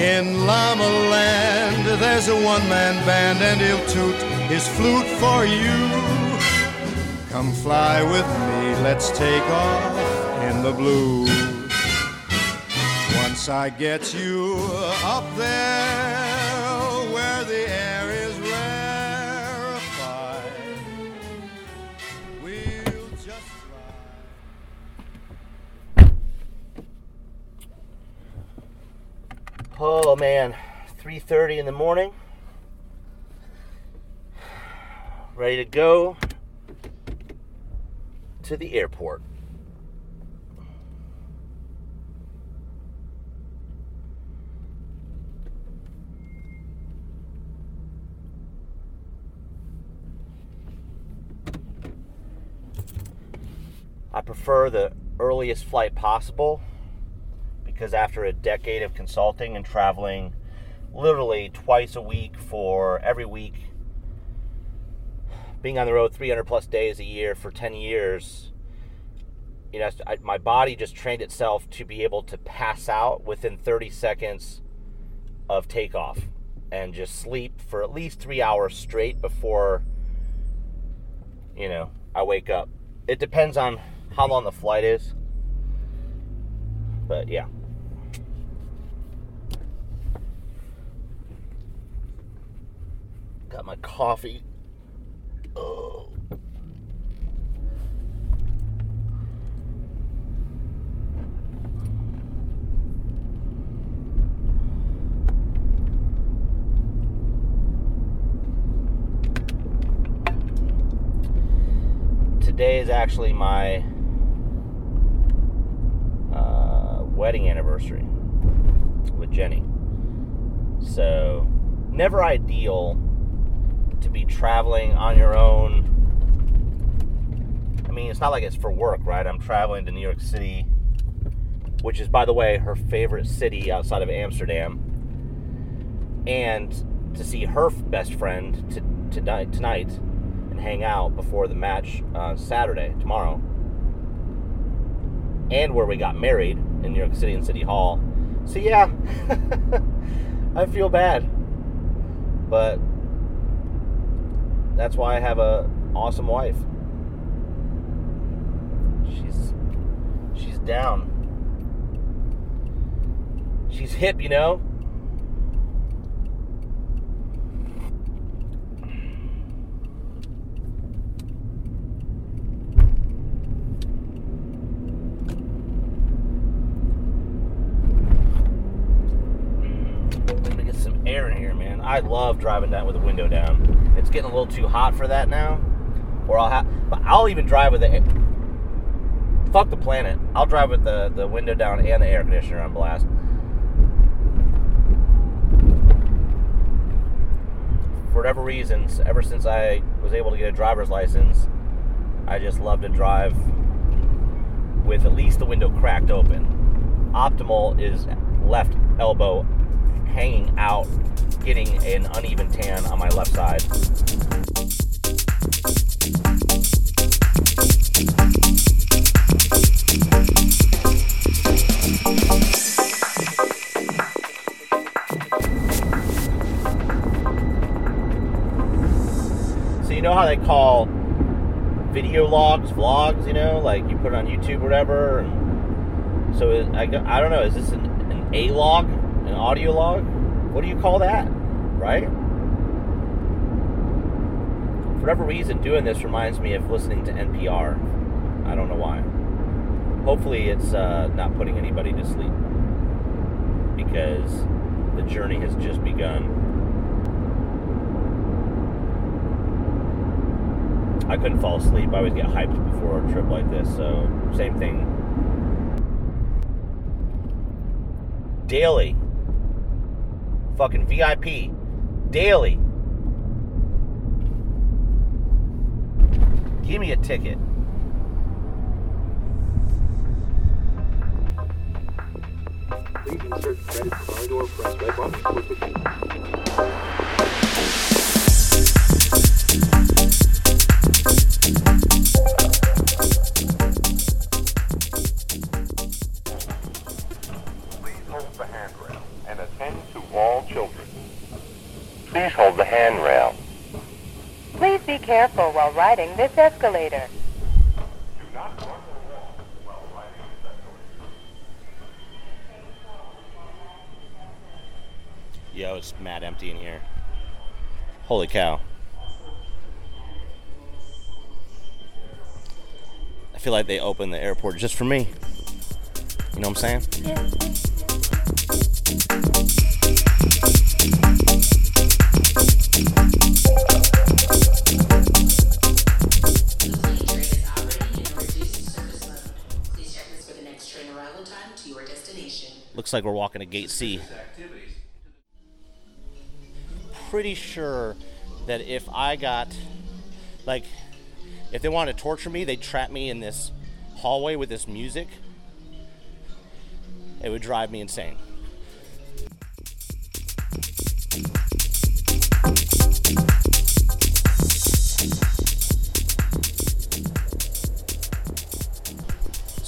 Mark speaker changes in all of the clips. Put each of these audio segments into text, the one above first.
Speaker 1: In Llama Land, there's a one man band, and he'll toot his flute for you. Come fly with me, let's take off in the blue. Once I get you up there
Speaker 2: Oh man, 3:30 in the morning. Ready to go to the airport. I prefer the earliest flight possible because after a decade of consulting and traveling literally twice a week for every week, being on the road 300 plus days a year for 10 years, you know, I, my body just trained itself to be able to pass out within 30 seconds of takeoff and just sleep for at least three hours straight before, you know, I wake up. It depends on how long the flight is. But yeah. Got my coffee. Oh. Today is actually my uh, wedding anniversary with Jenny. So, never ideal to be traveling on your own. I mean, it's not like it's for work, right? I'm traveling to New York City, which is, by the way, her favorite city outside of Amsterdam, and to see her best friend to, tonight, tonight and hang out before the match uh, Saturday, tomorrow, and where we got married in New York City and City Hall. So, yeah, I feel bad. But that's why I have a awesome wife. She's she's down. She's hip, you know. I love driving down with the window down. It's getting a little too hot for that now. Or I'll have, but I'll even drive with it. Fuck the planet. I'll drive with the the window down and the air conditioner on blast. For whatever reasons, ever since I was able to get a driver's license, I just love to drive with at least the window cracked open. Optimal is left elbow hanging out, getting an uneven tan on my left side. So you know how they call video logs vlogs? You know, like you put it on YouTube, or whatever. So I, I don't know. Is this an, an A log, audio log? What do you call that? Right? For whatever reason, doing this reminds me of listening to NPR. I don't know why. Hopefully, it's uh, not putting anybody to sleep because the journey has just begun. I couldn't fall asleep. I always get hyped before a trip like this. So, same thing. Daily. Fucking VIP. Daily. Give me a ticket.
Speaker 3: Please insert credit card or press red button
Speaker 4: handrail. Please
Speaker 5: be careful while riding this escalator.
Speaker 4: Do not run or walk while riding this escalator.
Speaker 2: Yo, it's mad empty in here. Holy cow. I feel like they opened the airport just for me. You know what I'm saying?
Speaker 6: The
Speaker 2: Looks like we're walking to gate C. Pretty sure that if I got, like, if they wanted to torture me, they'd trap me in this hallway with this music. It would drive me insane.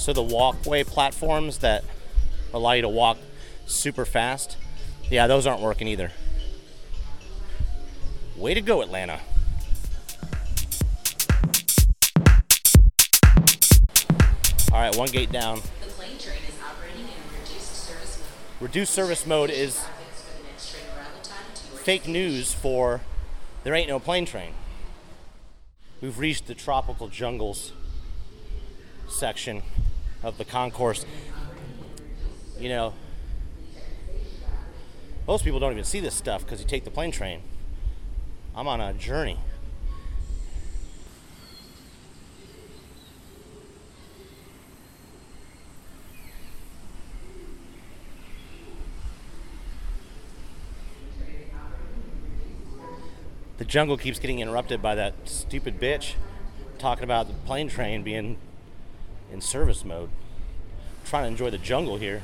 Speaker 2: So the walkway platforms that allow you to walk super fast, yeah, those aren't working either. Way to go, Atlanta. All right, one gate down.
Speaker 6: The plane train is operating in reduced service mode.
Speaker 2: Reduced service mode is
Speaker 6: Graphics for the next train arrival time to your
Speaker 2: fake news for there ain't no plane train. We've reached the tropical jungles section of the concourse. You know, most people don't even see this stuff because you take the plane train. I'm on a journey. The jungle keeps getting interrupted by that stupid bitch talking about the plane train being in service mode. I'm trying to enjoy the jungle here.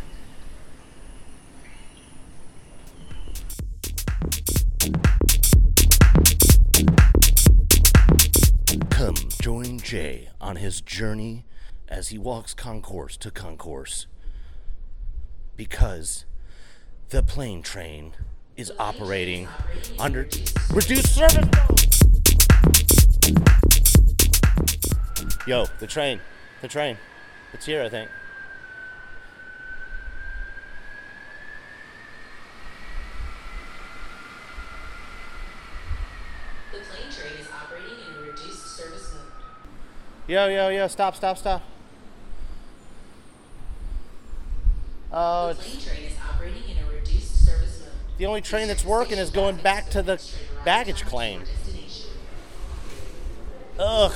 Speaker 2: Come join Jay on his journey as he walks concourse to concourse. Because the plane train is operating under reduced service mode. Yo, the train, the train, it's here, I think.
Speaker 6: The plane train is operating in a reduced service mode.
Speaker 2: Yo, yo, yo, stop, stop, stop. Oh,
Speaker 6: The plane train is operating in a reduced service mode.
Speaker 2: the only train that's working is going back to the baggage claim. Ugh.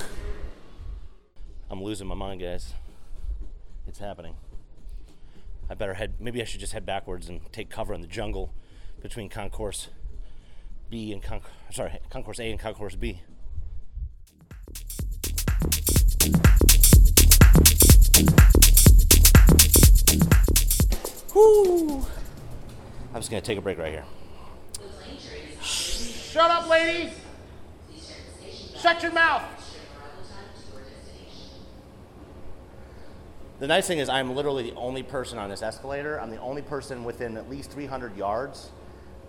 Speaker 2: I'm losing my mind, guys. It's happening. I better head. Maybe I should just head backwards and take cover in the jungle between concourse B and con- sorry, concourse A and concourse B. Whoo! I'm just gonna take a break right here. Shut up, lady! Shut your mouth!
Speaker 6: train arrival time to your destination.
Speaker 2: The nice thing is, I'm literally the only person on this escalator. I'm the only person within at least 300 yards.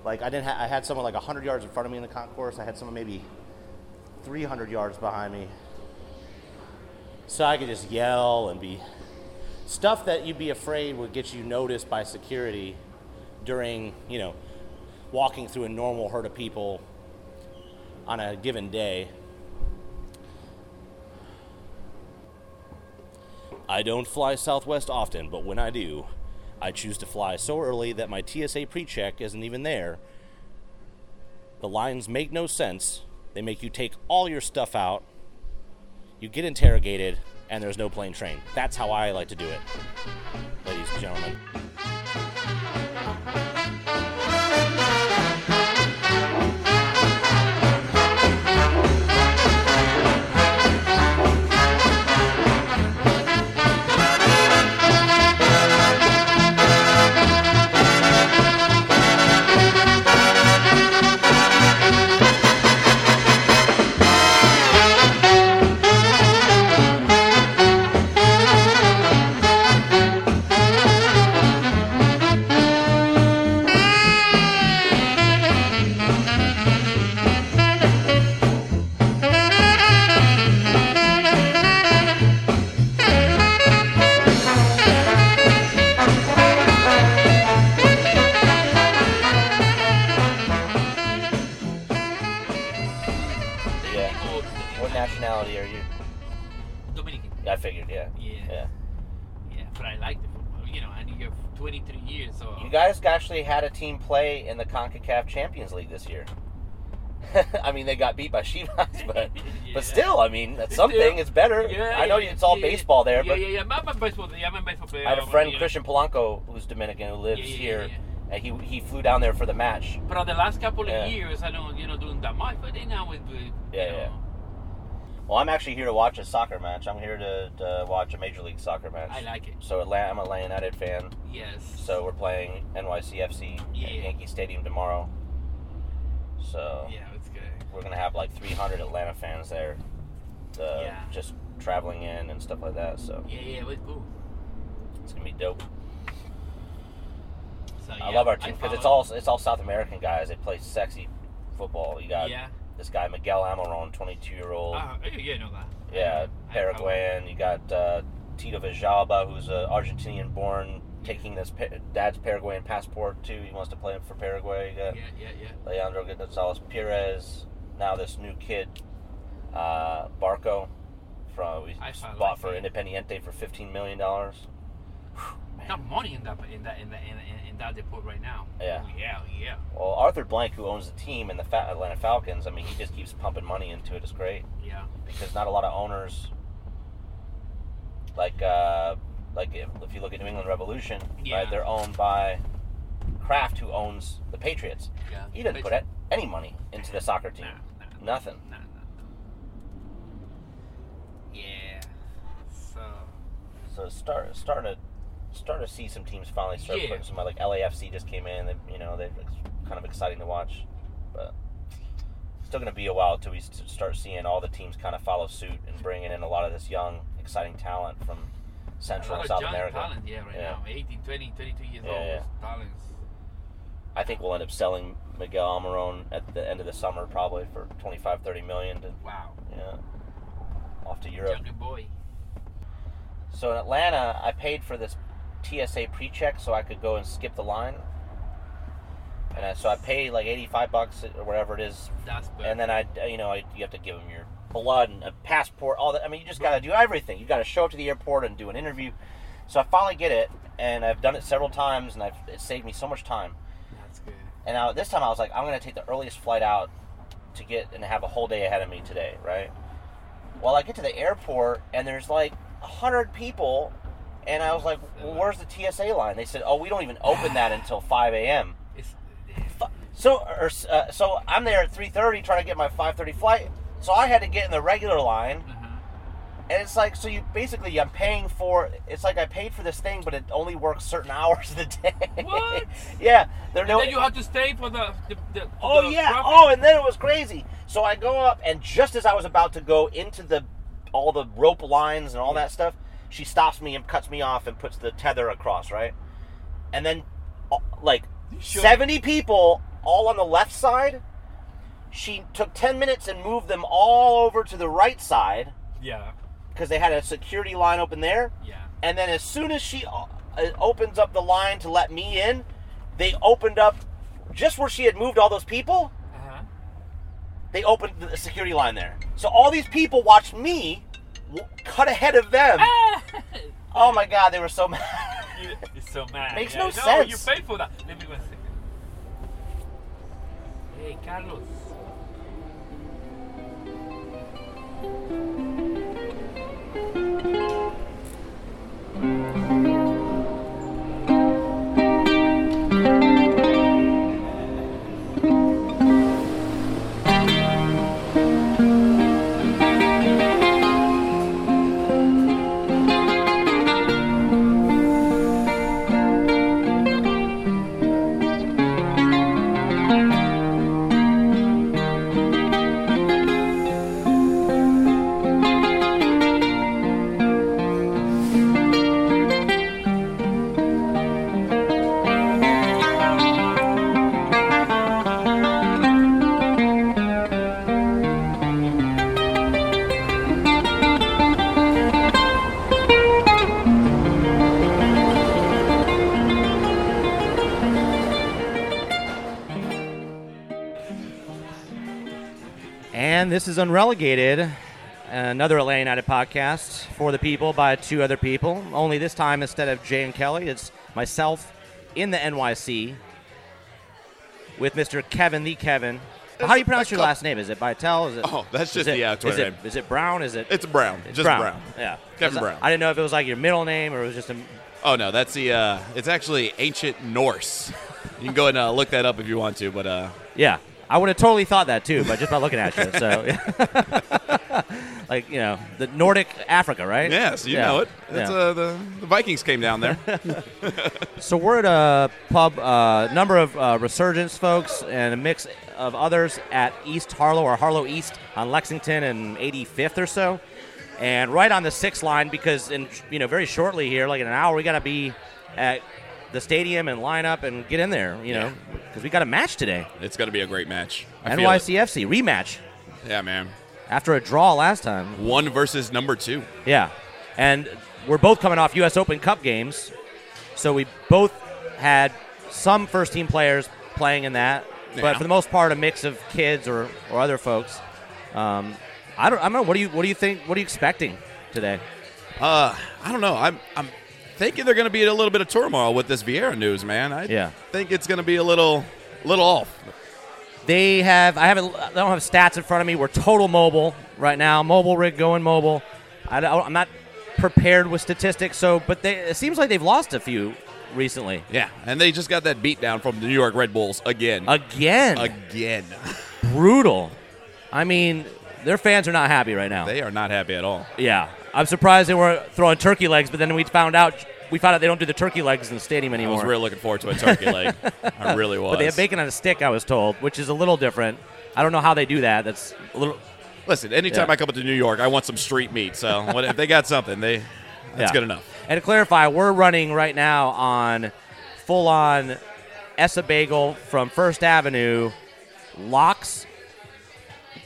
Speaker 2: Like I didn't, ha- I had someone like 100 yards in front of me in the concourse. I had someone maybe 300 yards behind me, so I could just yell and be stuff that you'd be afraid would get you noticed by security during, you know, walking through a normal herd of people on a given day. I don't fly Southwest often, but when I do, I choose to fly so early that my TSA pre check isn't even there. The lines make no sense. They make you take all your stuff out, you get interrogated, and there's no plane train. That's how I like to do it, ladies and gentlemen. Actually had a team play in the CONCACAF Champions League this year. I mean, they got beat by Chivas, but
Speaker 7: Yeah.
Speaker 2: but still, I mean, that's something. It's better.
Speaker 7: Yeah,
Speaker 2: I know
Speaker 7: yeah,
Speaker 2: it's all
Speaker 7: yeah,
Speaker 2: baseball there,
Speaker 7: yeah,
Speaker 2: but
Speaker 7: yeah, yeah, I'm a baseball. Yeah, I'm baseball player.
Speaker 2: I have a friend. Christian Polanco, who's Dominican, who lives
Speaker 7: Yeah, yeah,
Speaker 2: here,
Speaker 7: yeah.
Speaker 2: and he he flew down there for the match.
Speaker 7: But the last couple of
Speaker 2: Yeah.
Speaker 7: years, I don't, you know, doing that much. But then now with, with you
Speaker 2: Yeah,
Speaker 7: know,
Speaker 2: yeah. Well, I'm actually here to watch a soccer match. I'm here to, to watch a Major League Soccer match.
Speaker 7: I like it.
Speaker 2: So Atlanta, I'm a Atlanta United fan.
Speaker 7: Yes.
Speaker 2: So we're playing NYCFC
Speaker 7: Yeah.
Speaker 2: at Yankee Stadium tomorrow. So
Speaker 7: yeah, it's good.
Speaker 2: we're gonna have like 300 Atlanta fans there, uh,
Speaker 7: Yeah.
Speaker 2: just traveling in and stuff like that. So
Speaker 7: Yeah, yeah, it's cool.
Speaker 2: it's gonna be dope.
Speaker 7: So,
Speaker 2: I love our team because it's all it's all South American guys. They play sexy football. You got
Speaker 7: Yeah.
Speaker 2: This guy Miguel Almiron, 22 year old.
Speaker 7: Ah, yeah, know that.
Speaker 2: Yeah, Paraguayan. You got uh, Tito Villalba, who's an Argentinian born, taking this pa- dad's Paraguayan passport too. He wants to play for Paraguay.
Speaker 7: Yeah, yeah, yeah.
Speaker 2: Leandro Gonzalez Pirez. Now this new kid, uh, Barco, from we bought
Speaker 7: that
Speaker 2: for. Independiente for 15 million dollars.
Speaker 7: Not money in that in that in that in, in, in that depot right now.
Speaker 2: Yeah.
Speaker 7: Oh, yeah, yeah,
Speaker 2: Well, Arthur Blank, who owns the team and the Fa- Atlanta Falcons, I mean, he just keeps pumping money into it. It's great.
Speaker 7: yeah.
Speaker 2: because not a lot of owners like uh, like if, if you look at New England Revolution,
Speaker 7: Yeah.
Speaker 2: right? They're owned by Kraft, who owns the Patriots.
Speaker 7: Yeah.
Speaker 2: He didn't put any money into the soccer team.
Speaker 7: Nah, nah,
Speaker 2: Nothing.
Speaker 7: nah, nah. Yeah. So.
Speaker 2: So start starting to start to see some teams finally start
Speaker 7: Yeah.
Speaker 2: putting some like LAFC just came in. They, you know, they're kind of exciting to watch, but still going to be a while till we start seeing all the teams kind of follow suit and bringing in a lot of this young, exciting talent from Central and South America.
Speaker 7: talent, yeah, right
Speaker 2: Yeah.
Speaker 7: now. 18, 20, 22 years
Speaker 2: Yeah,
Speaker 7: old.
Speaker 2: yeah.
Speaker 7: Talents.
Speaker 2: I think we'll end up selling Miguel Almiron at the end of the summer probably for 25, 30 million to
Speaker 7: Wow.
Speaker 2: yeah, off to Europe.
Speaker 7: Younger boy.
Speaker 2: So in Atlanta, I paid for this TSA pre-check so I could go and skip the line. And I, so I paid like 85 bucks or whatever it is.
Speaker 7: That's good.
Speaker 2: And then I, uh, you know, I, you have to give them your blood and a passport, all that. I mean, you just got to do everything. You got to show up to the airport and do an interview. So I finally get it, and I've done it several times, and I've, it saved me so much time.
Speaker 7: That's good.
Speaker 2: And now this time I was like, I'm going to take the earliest flight out to get and have a whole day ahead of me today, right? Well, I get to the airport and there's like a hundred people, and I was like, well, "Where's the TSA line?" They said, "Oh, we don't even open that until 5 a.m." So, or, uh, so I'm there at 3:30 trying to get my 5:30 flight. So I had to get in the regular line,
Speaker 7: uh-huh.
Speaker 2: and it's like, so you basically, I'm paying for. It's like I paid for this thing, but it only works certain hours of the day.
Speaker 7: What?
Speaker 2: yeah, there
Speaker 7: And
Speaker 2: no.
Speaker 7: then you have to stay for the. the, the
Speaker 2: Oh
Speaker 7: the
Speaker 2: yeah.
Speaker 7: traffic?
Speaker 2: Oh, and then it was crazy. So I go up, and just as I was about to go into the all the rope lines and all that stuff, she stops me and cuts me off and puts the tether across, right? And then, uh, like
Speaker 7: Sure.
Speaker 2: seventy people all on the left side. She took ten minutes and moved them all over to the right side
Speaker 7: Yeah.
Speaker 2: because they had a security line open there.
Speaker 7: Yeah.
Speaker 2: And then as soon as she uh, opens up the line to let me in, they opened up just where she had moved all those people.
Speaker 7: Uh-huh.
Speaker 2: They opened the security line there. So all these people watched me cut ahead of them. Oh my god, they were so mad.
Speaker 7: You- It's so mad.
Speaker 2: Makes
Speaker 7: yeah,
Speaker 2: no
Speaker 7: You
Speaker 2: sense.
Speaker 7: paid for that. Let me one second. Hey, Carlos.
Speaker 2: And this is unrelegated. another Atlanta United podcast for the people by two other people. Only this time, instead of Jay and Kelly, it's myself in the NYC with Mr. Kevin the Kevin. How do you pronounce your last name? Is it Bytel? Is it?
Speaker 8: Oh, that's just
Speaker 2: it,
Speaker 8: the, uh,
Speaker 2: is it,
Speaker 8: name.
Speaker 2: is it Brown? Is it?
Speaker 8: It's Brown.
Speaker 2: It's
Speaker 8: just
Speaker 2: Brown.
Speaker 8: Brown.
Speaker 2: Yeah,
Speaker 8: Kevin
Speaker 2: 'Cause I-
Speaker 8: Brown.
Speaker 2: I didn't know if it was like your middle name or it was just a.
Speaker 8: Oh no, that's the. Uh, it's actually ancient Norse. You can go and uh, look that up if you want to, but uh,
Speaker 2: Yeah, I would have totally thought that too, but just by looking at you. So, like you know, the Nordic Africa, right?
Speaker 8: yes, you
Speaker 2: Yeah.
Speaker 8: know it. It's,
Speaker 2: Yeah.
Speaker 8: uh, the, the Vikings came down there.
Speaker 2: So we're at a pub, uh, number of uh, Resurgence folks and a mix of others at East Harlow or Harlow East on Lexington and 85th or so, and right on the six line because in you know very shortly here, like in an hour, we got to be at the stadium and line up and get in there, you know, because we got a match today,
Speaker 8: it's going to be a great match. I feel it.
Speaker 2: NYCFC rematch
Speaker 8: Yeah, man.
Speaker 2: after a draw last time.
Speaker 8: One versus number two.
Speaker 2: Yeah, and we're both coming off U.S. Open Cup games, so we both had some first team players playing in that,
Speaker 8: Yeah.
Speaker 2: but for the most part, a mix of kids or, or other folks. Um, I don't. I don't know. What do you What do you think? What are you expecting today?
Speaker 8: Uh, I don't know. I'm I'm thinking they're going to be in a little bit of turmoil with this Vieira news, man. I
Speaker 2: Yeah.
Speaker 8: think it's going to be a little little off.
Speaker 2: They have. I haven't. I don't have stats in front of me. We're total mobile right now. Mobile rig going mobile. I I'm not prepared with statistics. So, but they, it seems like they've lost a few recently.
Speaker 8: Yeah, and they just got that beat down from the New York Red Bulls again.
Speaker 2: Again.
Speaker 8: again.
Speaker 2: brutal. I mean, their fans are not happy right now.
Speaker 8: They are not happy at all.
Speaker 2: yeah, I'm surprised they weren't throwing turkey legs, but then we found out we found out they don't do the turkey legs in the stadium
Speaker 8: I
Speaker 2: anymore.
Speaker 8: was really looking forward to a turkey leg. I really was.
Speaker 2: but they have bacon on a stick, I was told, which is a little different. I don't know how they do that. That's a little.
Speaker 8: Listen, anytime
Speaker 2: Yeah.
Speaker 8: I come up to New York, I want some street meat. So what, if they got something, they that's
Speaker 2: Yeah.
Speaker 8: good enough.
Speaker 2: And to clarify, we're running right now on full on Ess-a-Bagel from First Avenue, lox,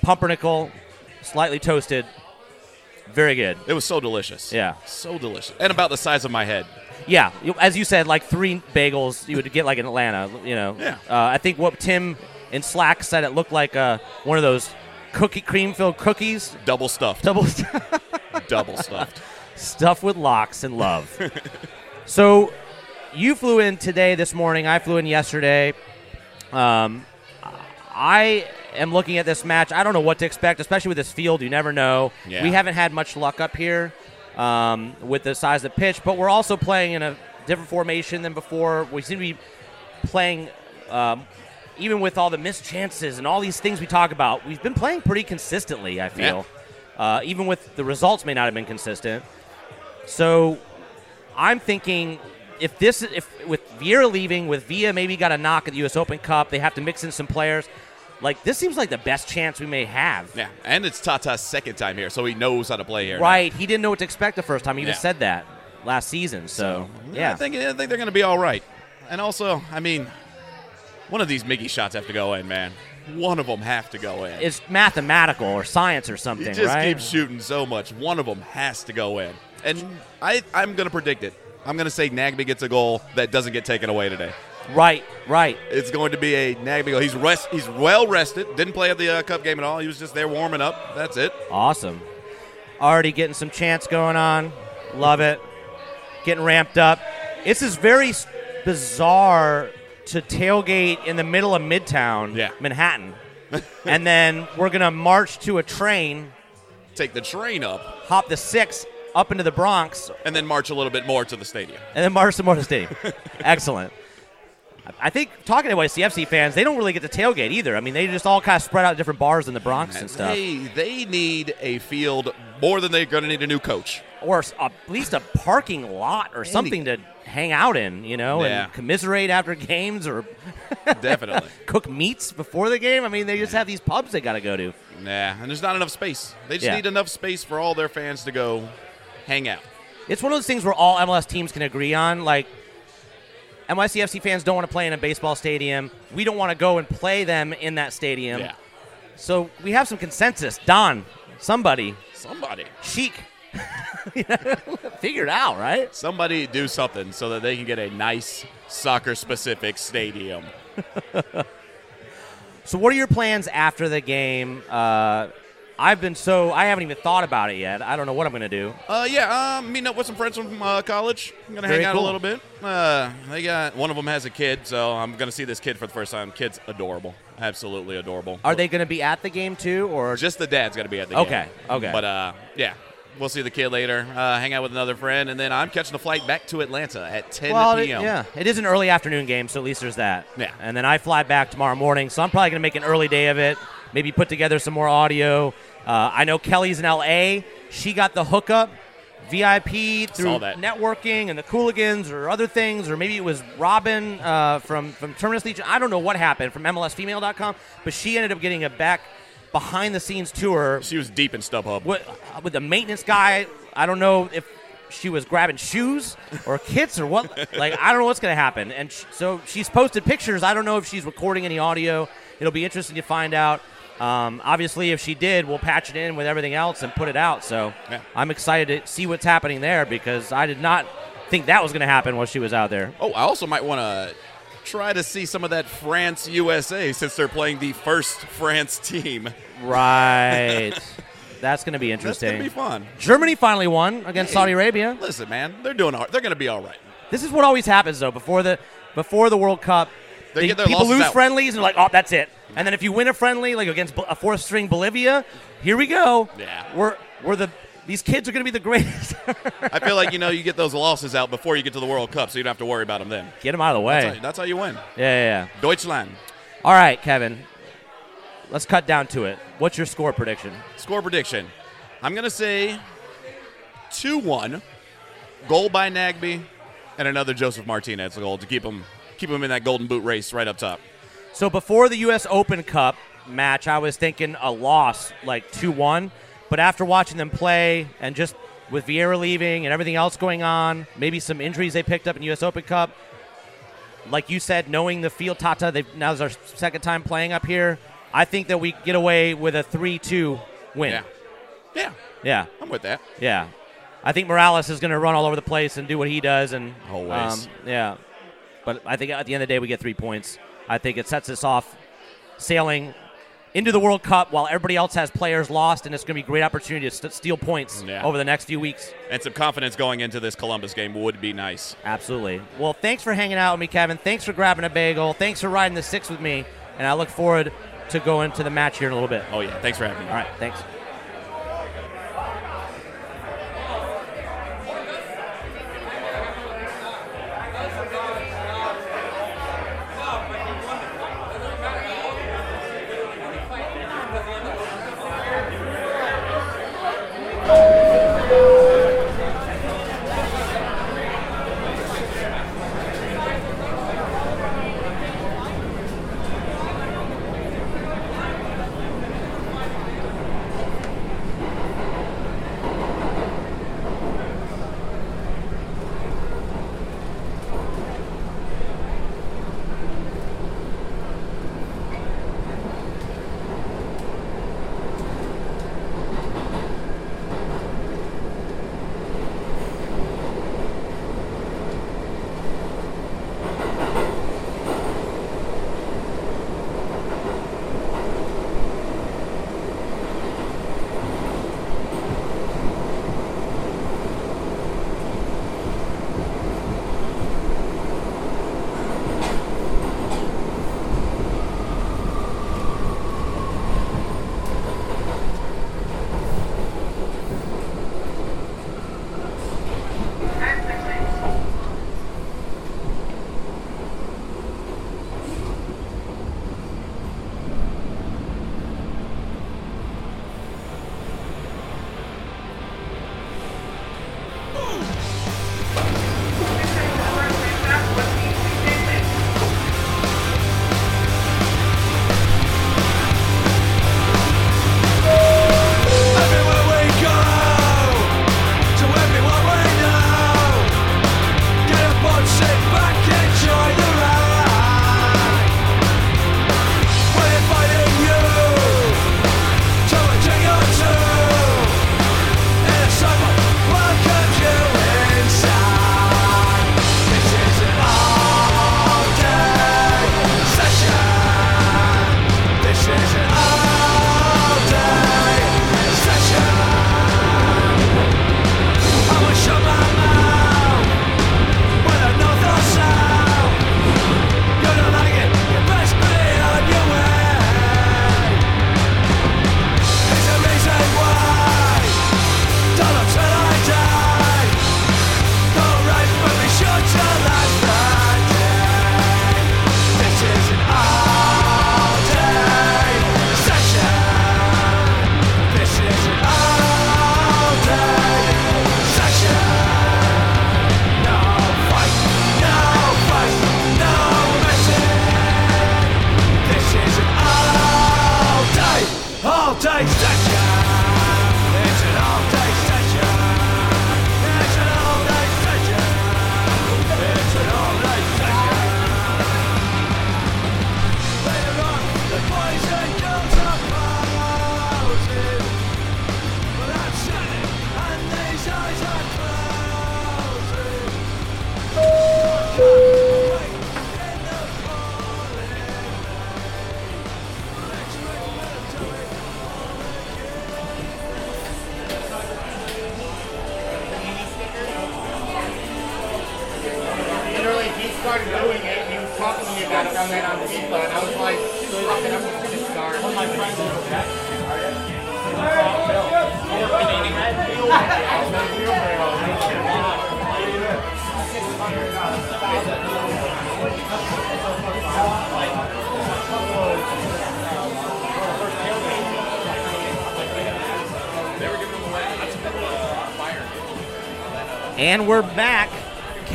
Speaker 2: pumpernickel, slightly toasted. Very good.
Speaker 8: It was so delicious.
Speaker 2: Yeah.
Speaker 8: so delicious, and about the size of my head.
Speaker 2: Yeah, as you said, like three bagels you would get like in Atlanta. You know,
Speaker 8: Yeah.
Speaker 2: Uh, I think what Tim in Slack said it looked like uh, one of those cookie cream filled cookies,
Speaker 8: Double stuffed.
Speaker 2: double
Speaker 8: double stuffed.
Speaker 2: stuffed with locks and love. so, you flew in today, this morning. I flew in yesterday. Um, I am looking at this match. I don't know what to expect, especially with this field. You never know.
Speaker 8: Yeah.
Speaker 2: We haven't had much luck up here um, with the size of the pitch, but we're also playing in a different formation than before. We seem to be playing, um, even with all the missed chances and all these things we talk about, we've been playing pretty consistently, I feel. Uh, even with the results may not have been consistent. So I'm thinking if this if with Vieira leaving, with Villa maybe got a knock at the U.S. Open Cup, they have to mix in some players. Like this seems like the best chance we may have.
Speaker 8: Yeah, and it's Tata's second time here, so he knows how to play here.
Speaker 2: Right? He didn't know what to expect the first time. He even
Speaker 8: Yeah.
Speaker 2: said that last season. So,
Speaker 8: Yeah,
Speaker 2: yeah,
Speaker 8: I think I think they're going to be all right. And also, I mean, one of these Miggy shots have to go in, man. One of them have to go in.
Speaker 2: it's mathematical or science or
Speaker 8: He
Speaker 2: something,
Speaker 8: just
Speaker 2: right?
Speaker 8: keeps shooting so much. One of them has to go in. And I, I'm going to predict it. I'm going to say Nagbe gets a goal that doesn't get taken away today.
Speaker 2: Right, right.
Speaker 8: It's going to be a Nagbe. He's rest. He's well rested. Didn't play at the uh, cup game at all. He was just there warming up. That's it.
Speaker 2: Awesome. Already getting some chants going on. Love it. Getting ramped up. This is very bizarre to tailgate in the middle of Midtown,
Speaker 8: Yeah.
Speaker 2: Manhattan. and then we're going to march to a train,
Speaker 8: Take the train up
Speaker 2: hop the six up into the Bronx,
Speaker 8: and then march a little bit more to the stadium.
Speaker 2: and then march some more to the stadium. Excellent. I think talking to YCFC fans, they don't really get to tailgate either. I mean, they just all kind of spread out different bars in the Bronx and stuff.
Speaker 8: They they need a field more than they're going to need a new coach.
Speaker 2: or s- at least a parking lot or something to hang out in, you know,
Speaker 8: Yeah.
Speaker 2: and commiserate after games or
Speaker 8: Definitely.
Speaker 2: cook meats before the game. I mean, they just have these pubs they got to go to.
Speaker 8: Nah, and there's not enough space. They just
Speaker 2: Yeah.
Speaker 8: need enough space for all their fans to go hang out.
Speaker 2: It's one of those things where all MLS teams can agree on. Like, NYCFC fans don't want to play in a baseball stadium. We don't want to go and play them in that stadium.
Speaker 8: Yeah.
Speaker 2: So we have some consensus. Don, somebody,
Speaker 8: Somebody.
Speaker 2: chic, you know, figure it out, right?
Speaker 8: Somebody do something so that they can get a nice soccer specific stadium.
Speaker 2: So, what are your plans after the game? Uh, I've been so I haven't even thought about it yet. I don't know what I'm gonna do.
Speaker 8: Uh, yeah, um, meeting up with some friends from uh, college. I'm gonna
Speaker 2: Very
Speaker 8: hang out
Speaker 2: cool.
Speaker 8: a little bit. Uh, they got one of them has a kid, so I'm gonna see this kid for the first time. Kid's adorable, absolutely adorable.
Speaker 2: Are they gonna be at the game too, or
Speaker 8: Just the dad's gonna be at the
Speaker 2: Okay,
Speaker 8: game.
Speaker 2: okay. Okay.
Speaker 8: But uh, yeah, we'll see the kid later. Uh, hang out with another friend, and then I'm catching a flight back to Atlanta at 10
Speaker 2: Well, it-
Speaker 8: p.m.
Speaker 2: yeah, it is an early afternoon game, so at least there's that.
Speaker 8: Yeah.
Speaker 2: And then I fly back tomorrow morning, so I'm probably going to make an early day of it. Maybe put together some more audio. Uh, I know Kelly's in LA. She got the hookup, VIP through networking and the Cooligans or other things, or maybe it was Robin uh, from from Terminus Legion. I don't know what happened from MLSFemale.com, but she ended up getting a back behind the scenes tour
Speaker 8: She was deep in StubHub.
Speaker 2: with, with the maintenance guy. I don't know if she was grabbing shoes or kits or what. like I don't know what's going to happen. And sh- so she's posted pictures. I don't know if she's recording any audio. It'll be interesting to find out. Um, obviously, if she did, we'll patch it in with everything else and put it out. So
Speaker 8: Yeah.
Speaker 2: I'm excited to see what's happening there because I did not think that was going to happen while she was out there.
Speaker 8: Oh, I also might want to try to see some of that France USA since they're playing the first France team.
Speaker 2: Right. That's going to be interesting.
Speaker 8: That's
Speaker 2: interesting.
Speaker 8: gonna be fun.
Speaker 2: Germany finally won against Saudi Arabia.
Speaker 8: Listen, man, they're doing. All, they're gonna be all right.
Speaker 2: This is what always happens though before the before the World Cup.
Speaker 8: They
Speaker 2: the-
Speaker 8: get their
Speaker 2: people lose
Speaker 8: out.
Speaker 2: friendlies and they're like, oh, that's it. And then if you win a friendly, like against a fourth string Bolivia, here we go.
Speaker 8: Yeah.
Speaker 2: we're we're the these kids are going to be the greatest.
Speaker 8: I feel like you know you get those losses out before you get to the World Cup, so you don't have to worry about them then.
Speaker 2: Get them out of the way.
Speaker 8: That's how, that's how you win.
Speaker 2: yeah, yeah, yeah.
Speaker 8: Deutschland.
Speaker 2: All right, Kevin. Let's cut down to it. What's your score prediction?
Speaker 8: Score prediction. I'm gonna say two-one. Goal by Nagbe, and another Josef Martinez goal to keep him keep him in that golden boot race right up top.
Speaker 2: So before the U.S. Open Cup match, I was thinking a loss, like 2 1. But after watching them play and just with Vieira leaving and everything else going on, maybe some injuries they picked up in U.S. Open Cup, like you said, knowing the field, Tata, they've, now is our second time playing up here. I think that we get away with a 3 2 win.
Speaker 8: Yeah, yeah,
Speaker 2: Yeah.
Speaker 8: I'm with that.
Speaker 2: Yeah. I think Moralez is going to run all over the place and do what he does. And
Speaker 8: Always.
Speaker 2: um, yeah. But I think at the end of the day, we get three points. I think it sets us off sailing into the World Cup while everybody else has players lost, and it's going to be a great opportunity to st- steal points
Speaker 8: Yeah.
Speaker 2: over the next few weeks.
Speaker 8: And some confidence going into this Columbus game would be nice.
Speaker 2: Absolutely. Well, thanks for hanging out with me, Kevin. Thanks for grabbing a bagel. Thanks for riding the six with me. And I look forward to going to the match here in a little bit.
Speaker 8: Oh yeah, thanks for having me.
Speaker 2: All right. Thanks.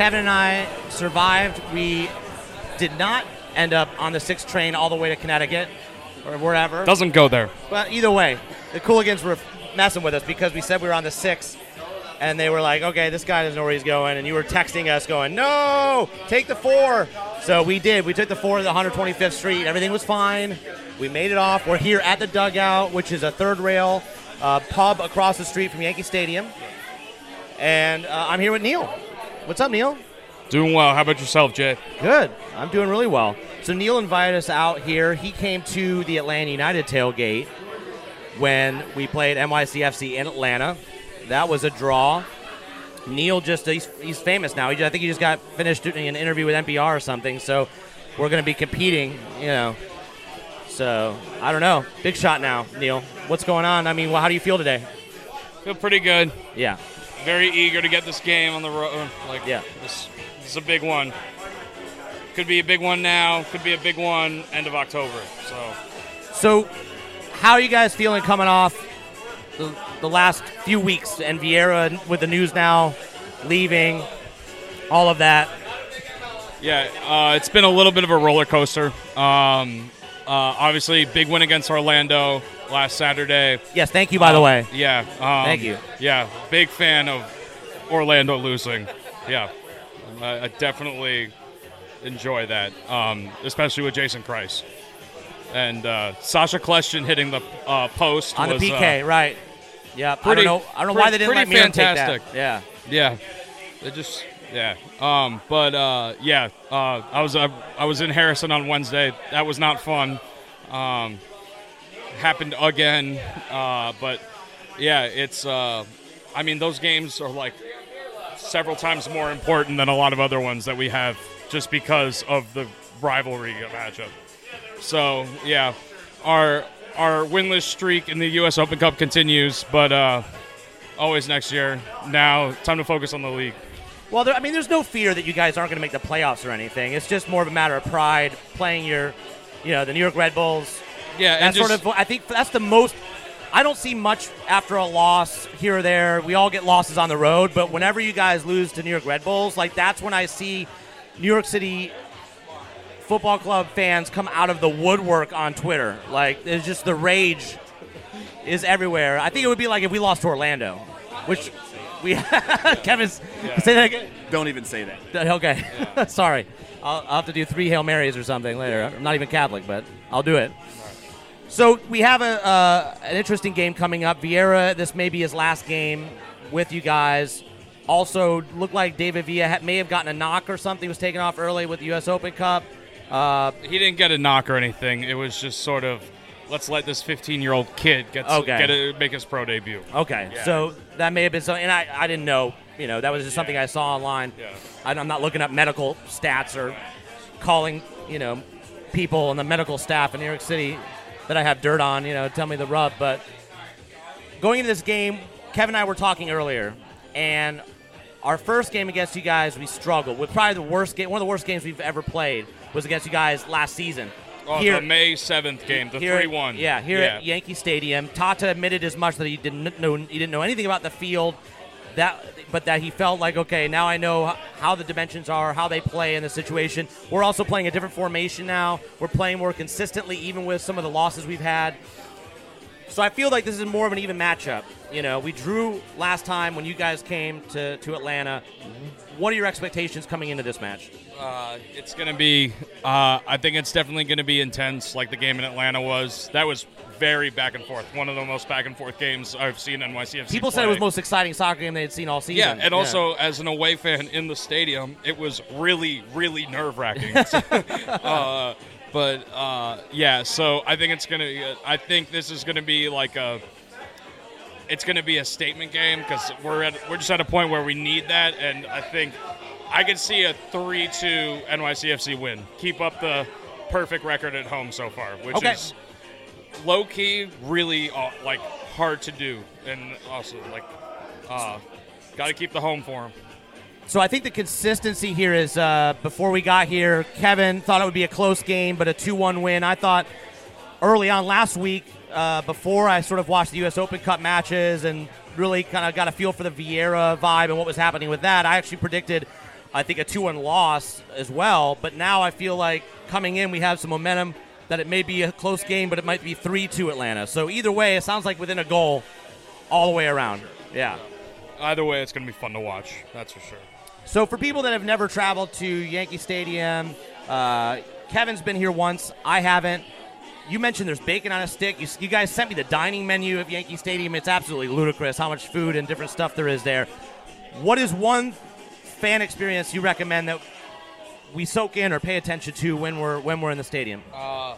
Speaker 2: Kevin and I survived. We did not end up on the sixth train all the way to Connecticut or wherever.
Speaker 9: Doesn't go there.
Speaker 2: Well, either way, the Cooligans were messing with us because we said we were on the sixth, and they were like, "Okay, this guy doesn't know where he's going," and you were texting us going, "No, take the four. So we did. We took the four to the 125th Street. Everything was fine. We made it off. We're here at the dugout, which is a third rail uh, pub across the street from Yankee Stadium, and uh, I'm here with Neil. What's up, Neil?
Speaker 9: Doing well. How about yourself, Jay?
Speaker 2: Good. I'm doing really well. So Neil invited us out here. He came to the Atlanta United tailgate when we played NYCFC in Atlanta. That was a draw. Neil just he's, he's famous now. He, I think he just got finished doing an interview with NPR or something. So we're going to be competing, you know. So I don't know. Big shot now, Neil. What's going on? I mean, well, how do you feel today?
Speaker 9: Feel pretty good.
Speaker 2: Yeah.
Speaker 9: Very eager to get this game on the road. Like,
Speaker 2: Yeah.
Speaker 9: this, this is a big one. Could be a big one now. Could be a big one end of October. So
Speaker 2: So, how are you guys feeling coming off the, the last few weeks and Vieira with the news now leaving, all of that?
Speaker 9: Yeah, uh, it's been a little bit of a roller coaster. Um, uh, obviously, big win against Orlando last Saturday.
Speaker 2: Yes, thank you, by the
Speaker 9: Um,
Speaker 2: way.
Speaker 9: Yeah. Um,
Speaker 2: Thank you.
Speaker 9: Yeah, big fan of Orlando losing. Yeah, I, I definitely enjoy that, um, especially with Jason Christ and uh, Sasha Kljestan hitting the uh, post
Speaker 2: On the PK,
Speaker 9: uh,
Speaker 2: right? Yeah,
Speaker 9: pretty-
Speaker 2: I don't know. I don't know why they didn't let Meram take that.
Speaker 9: fantastic.
Speaker 2: Yeah.
Speaker 9: Yeah, They just yeah. Um, but uh, yeah, uh, I was uh, I was in Harrison on Wednesday. That was not fun. Um, happened again, uh, but yeah, it's. Uh, I mean, those games are like several times more important than a lot of other ones that we have, just because of the rivalry matchup. So yeah, our our winless streak in the U.S. Open Cup continues, but uh, always next year. Now, time to focus on the league.
Speaker 2: Well, there, I mean, there's no fear that you guys aren't going to make the playoffs or anything. It's just more of a matter of pride playing your, you know, the New York Red Bulls.
Speaker 9: Yeah, and
Speaker 2: that's sort of. I think that's the most. I don't see much after a loss here or there. We all get losses on the road, but whenever you guys lose to New York Red Bulls, like that's when I see New York City football club fans come out of the woodwork on Twitter. Like there's just the rage is everywhere. I think it would be like if we lost to Orlando, which we Kevin's say that again.
Speaker 8: Don't even say that.
Speaker 2: Okay, sorry. I'll, I'll have to do three Hail Marys or something later. I'm not even Catholic, but I'll do it. So we have a uh, an interesting game coming up. Vieira, this may be his last game with you guys. Also, looked like David Villa ha- may have gotten a knock or something. He was taken off early with the U.S. Open Cup. Uh,
Speaker 9: He didn't get a knock or anything. It was just sort of, let's let this 15 year old kid get
Speaker 2: Okay.
Speaker 9: get a, make his pro debut.
Speaker 2: Okay,
Speaker 9: Yeah.
Speaker 2: so that may have been something, and I, I didn't know. You know, that was just something I saw online.
Speaker 9: Yeah.
Speaker 2: I, I'm not looking up medical stats or calling, you know, people on the medical staff in New York City that I have dirt on. You know, tell me the rub. But going into this game, Kevin and I were talking earlier, and our first game against you guys, we struggled with probably the worst game, one of the worst games we've ever played was against you guys last season.
Speaker 9: Oh,
Speaker 2: Here-
Speaker 9: the May 7th game, the
Speaker 2: here,
Speaker 9: 3 1.
Speaker 2: Yeah, here at Yankee Stadium. Tata admitted as much that he didn't know he didn't know anything about the field. That, but that he felt like okay, now I know how the dimensions are, how they play in the situation. We're also playing a different formation now. We're playing more consistently, even with some of the losses we've had. So I feel like this is more of an even matchup. You know, we drew last time when you guys came to, to Atlanta. What are your expectations coming into this match?
Speaker 9: Uh, it's going to be, uh, I think it's definitely going to be intense like the game in Atlanta was. That was very back and forth. One of the most back and forth games I've seen in NYCFC.
Speaker 2: People said it was the most exciting soccer game they had seen all season.
Speaker 9: Yeah, and also as an away fan in the stadium, it was really, really nerve wracking. uh, but uh, yeah, so I think it's gonna. I think this is gonna be like a. It's gonna be a statement game because we're at we're just at a point where we need that, and I think I could see a three-two NYCFC win. Keep up the perfect record at home so far, which
Speaker 2: Okay.
Speaker 9: is low key, really uh, like hard to do, and also like uh, got to keep the home form.
Speaker 2: So I think the consistency here is uh, before we got here, Kevin thought it would be a close game, but a 2 1 win. I thought early on last week, uh, before I sort of watched the U.S. Open Cup matches and really kind of got a feel for the Vieira vibe and what was happening with that, I actually predicted, I think, a 2 1 loss as well. But now I feel like coming in, we have some momentum that it may be a close game, but it might be 3 2 Atlanta. So either way, it sounds like within a goal all the way around. Yeah.
Speaker 9: Either way, it's going to be fun to watch. That's for sure.
Speaker 2: So for people that have never traveled to Yankee Stadium, uh, Kevin's been here once. I haven't. You mentioned there's bacon on a stick. You, you guys sent me the dining menu of Yankee Stadium. It's absolutely ludicrous how much food and different stuff there is there. What is one fan experience you recommend that we soak in or pay attention to when we're when we're in the stadium?
Speaker 9: Uh,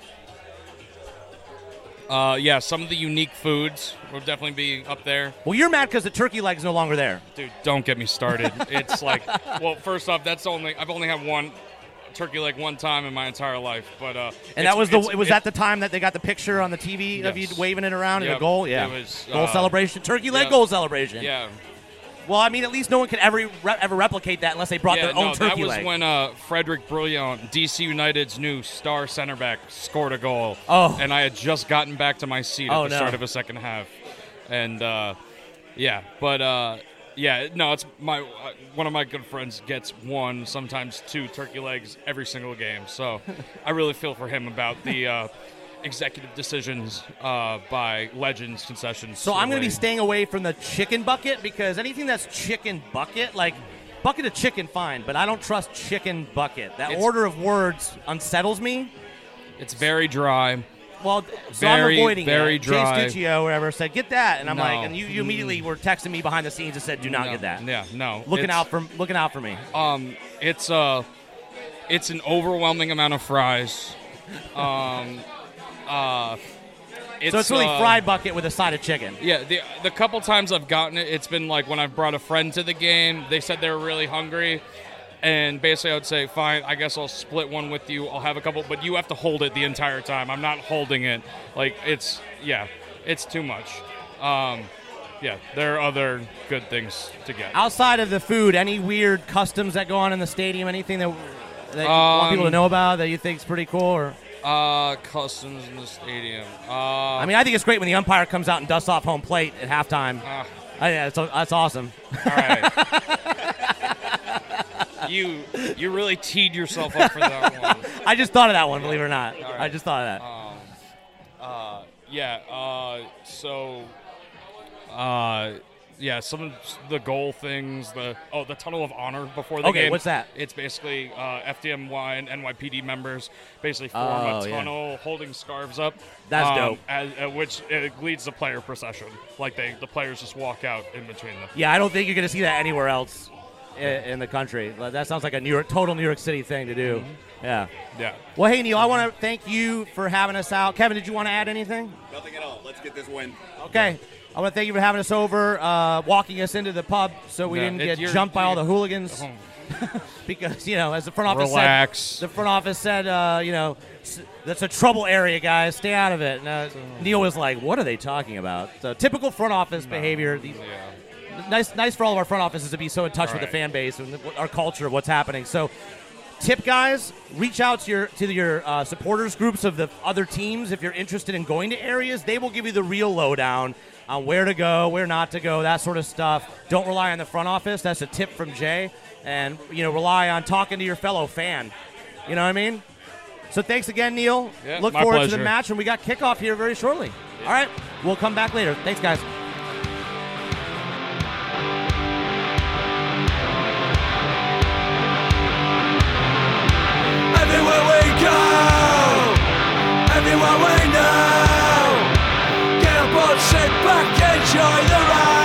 Speaker 9: uh, yeah, some of the unique foods will definitely be up there.
Speaker 2: Well, you're mad because the turkey leg's no longer there.
Speaker 9: Dude, don't get me started. it's like, well, first off, that's only I've only had one turkey leg one time in my entire life, but uh,
Speaker 2: And that was the was that the time that they got the picture on the TV of you waving it around in a goal? Yeah,
Speaker 9: It was,
Speaker 2: goal
Speaker 9: uh,
Speaker 2: celebration, turkey leg
Speaker 9: yeah.
Speaker 2: goal celebration.
Speaker 9: Yeah.
Speaker 2: Well, I mean, at least no one could ever re- ever replicate that unless they brought
Speaker 9: yeah,
Speaker 2: their own
Speaker 9: no,
Speaker 2: turkey
Speaker 9: that was
Speaker 2: leg.
Speaker 9: when uh, Frédéric Brillant, DC United's new star center back, scored a goal.
Speaker 2: Oh.
Speaker 9: and I had just gotten back to my seat at
Speaker 2: Oh,
Speaker 9: the
Speaker 2: no.
Speaker 9: start of a second half, and uh, yeah, but uh, yeah, no, it's my uh, one of my good friends gets one, sometimes two turkey legs every single game. So I really feel for him about the. Uh, Executive decisions uh, by Legends concessions.
Speaker 2: so I'm going to be staying away from the chicken bucket because anything that's chicken bucket, like bucket of chicken, fine, but I don't trust chicken bucket. That
Speaker 9: It's-
Speaker 2: order of words unsettles me.
Speaker 9: It's very dry.
Speaker 2: Well, so I'm avoiding
Speaker 9: very
Speaker 2: it.
Speaker 9: dry.
Speaker 2: Jay Stuccio, wherever, said, "Get that," and I'm
Speaker 9: No.
Speaker 2: like, and you, you immediately were texting me behind the scenes and said, "Do not
Speaker 9: No,
Speaker 2: get that."
Speaker 9: Yeah, no.
Speaker 2: Looking out for looking out for me.
Speaker 9: Um, it's uh, it's an overwhelming amount of fries. Um, uh, it's,
Speaker 2: so it's really
Speaker 9: uh,
Speaker 2: fried bucket with a side of chicken.
Speaker 9: Yeah, the the couple times I've gotten it, it's been like when I've brought a friend to the game. They said they were really hungry, and basically I would say, "Fine, I guess I'll split one with you. I'll have a couple, but you have to hold it the entire time. I'm not holding it. Like it's yeah, it's too much." Um, yeah, there are other good things to get.
Speaker 2: Outside of the food, any weird customs that go on in the stadium? Anything that that you want people to
Speaker 9: Um,
Speaker 2: know about that you think is pretty cool? Or
Speaker 9: Uh, customs in the stadium. Uh,
Speaker 2: I mean, I think it's great when the umpire comes out and dusts off home plate at halftime.
Speaker 9: Ah.
Speaker 2: I, yeah, that's, that's awesome.
Speaker 9: All right. you you really teed yourself up for that one.
Speaker 2: I just thought of that one, believe it or not.
Speaker 9: Right.
Speaker 2: I just thought of that.
Speaker 9: Um, uh, yeah. Uh, so, uh, yeah, some of the goal things. The oh, the tunnel of honor before the
Speaker 2: Okay,
Speaker 9: game.
Speaker 2: what's that?
Speaker 9: It's basically uh, FDNY and NYPD members basically form
Speaker 2: Oh,
Speaker 9: a
Speaker 2: yeah.
Speaker 9: tunnel holding scarves up.
Speaker 2: That's
Speaker 9: um,
Speaker 2: dope.
Speaker 9: As, at which it leads the player procession. Like they, the players just walk out in between them.
Speaker 2: Yeah, I don't think you're going to see that anywhere else i- in the country. Like, That sounds like a New York, total New York City thing to do. Yeah.
Speaker 9: Yeah.
Speaker 2: Well, hey Neil, I want to thank you for having us out. Kevin, did you want to add anything?
Speaker 8: Nothing at all. Let's get this win.
Speaker 2: Okay. I want to thank you for having us over, uh, walking us into the pub so we
Speaker 9: Yeah,
Speaker 2: didn't get
Speaker 9: you're-
Speaker 2: jumped by all the hooligans.
Speaker 9: Oh.
Speaker 2: because you know, as the front office
Speaker 9: Relax.
Speaker 2: said, the front office said, uh, you know, that's a trouble area, guys. Stay out of it. And, uh, Neil was like, "What are they talking about?" So typical front office behavior. These, Nice, nice for all of our front offices to be so in touch with the fan base and our culture of what's happening. So, tip guys, reach out to your to your uh, supporters groups of the other teams if you're interested in going to areas. They will give you the real lowdown on where to go, where not to go, that sort of stuff. Don't rely on the front office. That's a tip from Jay, and you know rely on talking to your fellow fan. You know what I mean? So thanks again, Neil.
Speaker 9: Yeah,
Speaker 2: Look forward to the match, and we got kickoff here very shortly. All right, we'll come back later. Thanks, guys.
Speaker 10: Everywhere we know, get on board, sit back, enjoy the ride.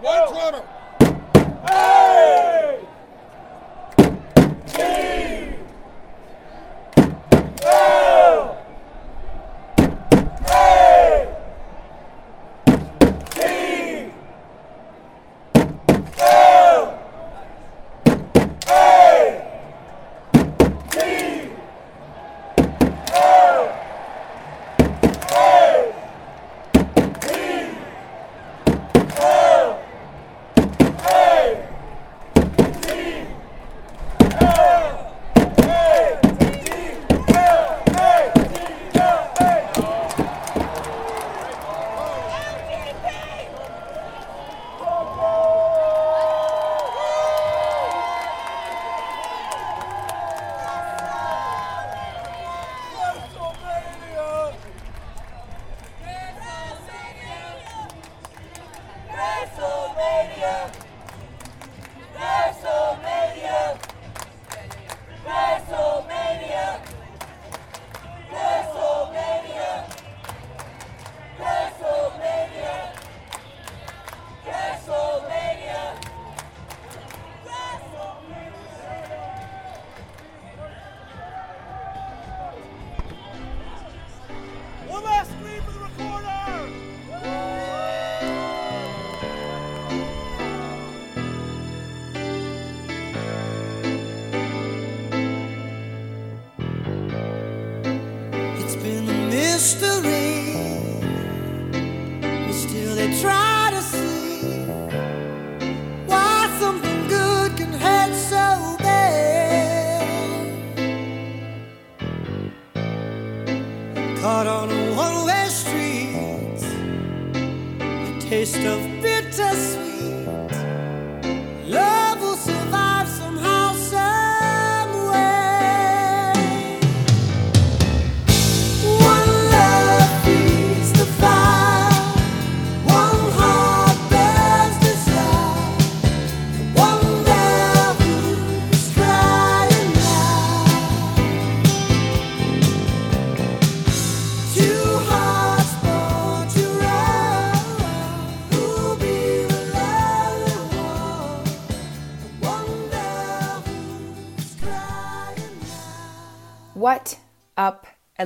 Speaker 10: One
Speaker 11: Whoa.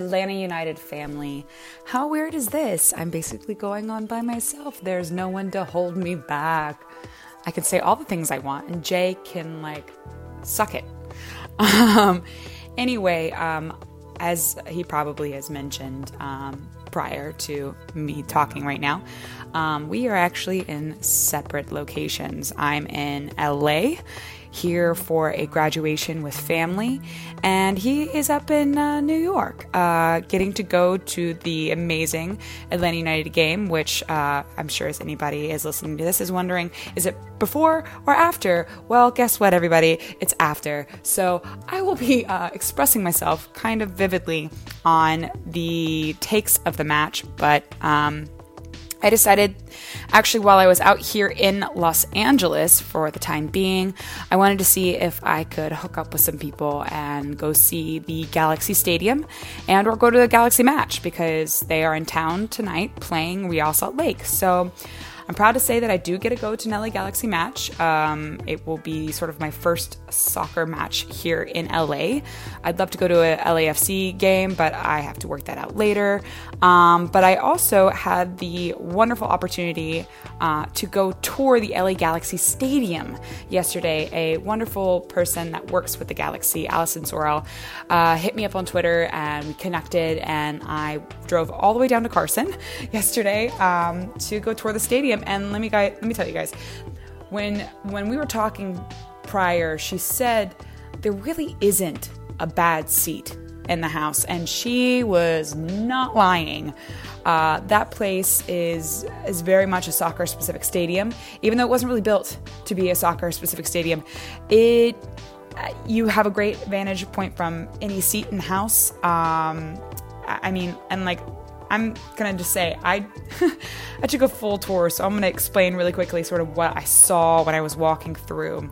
Speaker 11: Atlanta United family? How weird is this? I'm basically going on by myself. There's no one to hold me back. I can say all the things I want, and Jay can, like, suck it. Um, anyway, um, as he probably has mentioned um, prior to me talking right now, um, we are actually in separate locations. I'm in LA here for a graduation with family, and he is up in uh, New York, uh, getting to go to the amazing Atlanta United game, which uh, I'm sure as anybody is listening to this is wondering, is it before or after? Well, guess what, everybody? It's after. So I will be uh, expressing myself kind of vividly on the takes of the match, but um, I decided, actually, while I was out here in Los Angeles for the time being, I wanted to see if I could hook up with some people and go see the Galaxy Stadium and or go to the Galaxy match because they are in town tonight playing Real Salt Lake. So I'm proud to say that I do get to go to an LA Galaxy match. Um, it will be sort of my first soccer match here in LA. I'd love to go to a LAFC game, but I have to work that out later. Um, but I also had the wonderful opportunity uh, to go tour the LA Galaxy Stadium yesterday. A wonderful person that works with the Galaxy, Allison Sorrell, uh, hit me up on Twitter and we connected. And I drove all the way down to Carson yesterday um, to go tour the stadium. And let me guys, let me tell you guys, when when we were talking prior, she said there really isn't a bad seat in the house, and she was not lying. Uh, that place is is very much a soccer specific stadium, even though it wasn't really built to be a soccer specific stadium. It you have a great vantage point from any seat in the house. Um, I mean, and like I'm gonna just say I I took a full tour, so I'm gonna explain really quickly sort of what I saw when I was walking through.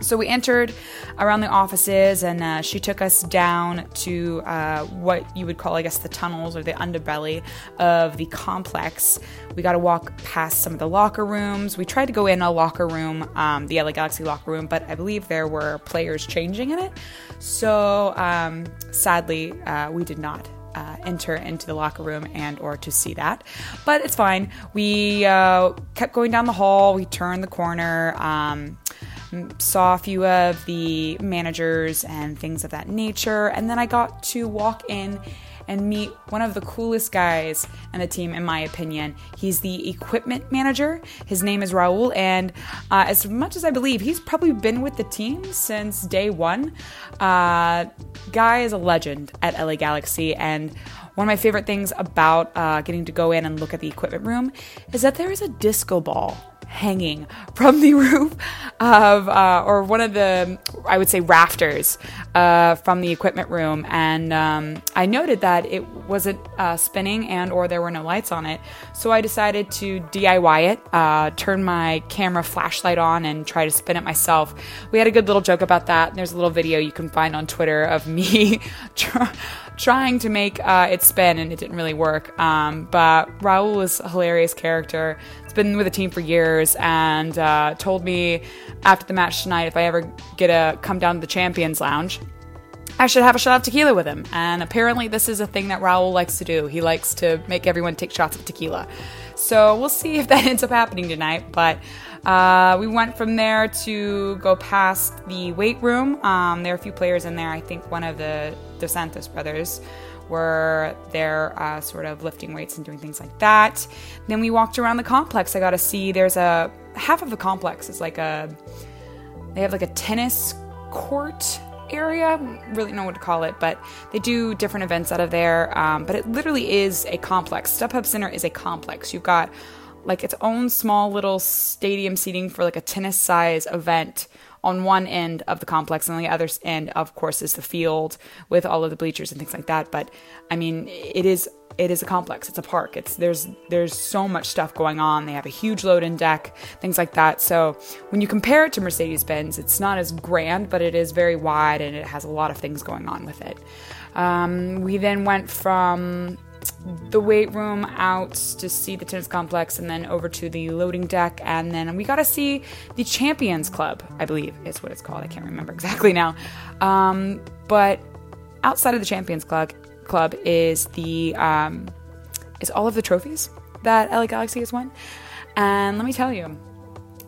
Speaker 11: So we entered around the offices, and uh, she took us down to uh, what you would call, I guess, the tunnels or the underbelly of the complex. We got to walk past some of the locker rooms. We tried to go in a locker room, um, the LA Galaxy locker room, but I believe there were players changing in it. So um, sadly, uh, we did not uh, enter into the locker room and or to see that but it's fine we uh, kept going down the hall we turned the corner um, saw a few of the managers and things of that nature and then i got to walk in and meet one of the coolest guys in the team, in my opinion. He's the equipment manager. His name is Raul, and uh, as much as I believe, he's probably been with the team since day one. Uh, guy is a legend at LA Galaxy, and one of my favorite things about uh, getting to go in and look at the equipment room is that there is a disco ball hanging from the roof of, uh, or one of the, I would say, rafters uh, from the equipment room. And um, I noted that it wasn't uh, spinning and or there were no lights on it. So I decided to DIY it, uh, turn my camera flashlight on and try to spin it myself. We had a good little joke about that. There's a little video you can find on Twitter of me try- trying to make uh, it spin and it didn't really work. Um, but Raul is a hilarious character. He's been with the team for years and uh, told me after the match tonight if I ever get to come down to the Champions Lounge, I should have a shot of tequila with him. And apparently, this is a thing that Raul likes to do. He likes to make everyone take shots of tequila. So we'll see if that ends up happening tonight. But uh, we went from there to go past the weight room. Um, there are a few players in there. I think one of the Dos Santos brothers were there uh, sort of lifting weights and doing things like that. Then we walked around the complex. I got to see there's a half of the complex is like a they have like a tennis court area. Really know what to call it, but they do different events out of there. Um, but it literally is a complex. StubHub Center is a complex. You've got like its own small little stadium seating for like a tennis size event on one end of the complex and on the other end of course is the field with all of the bleachers and things like that but i mean it is it is a complex it's a park it's there's there's so much stuff going on they have a huge load-in deck things like that. So when you compare it to mercedes-benz it's not as grand but it is very wide and it has a lot of things going on with it. Um, we then went from the weight room out to see the tennis complex and then over to the loading deck and then we got to see the champions club i believe is what it's called i can't remember exactly now. Um, but outside of the champions club club is the um, is all of the trophies that la galaxy has won and let me tell you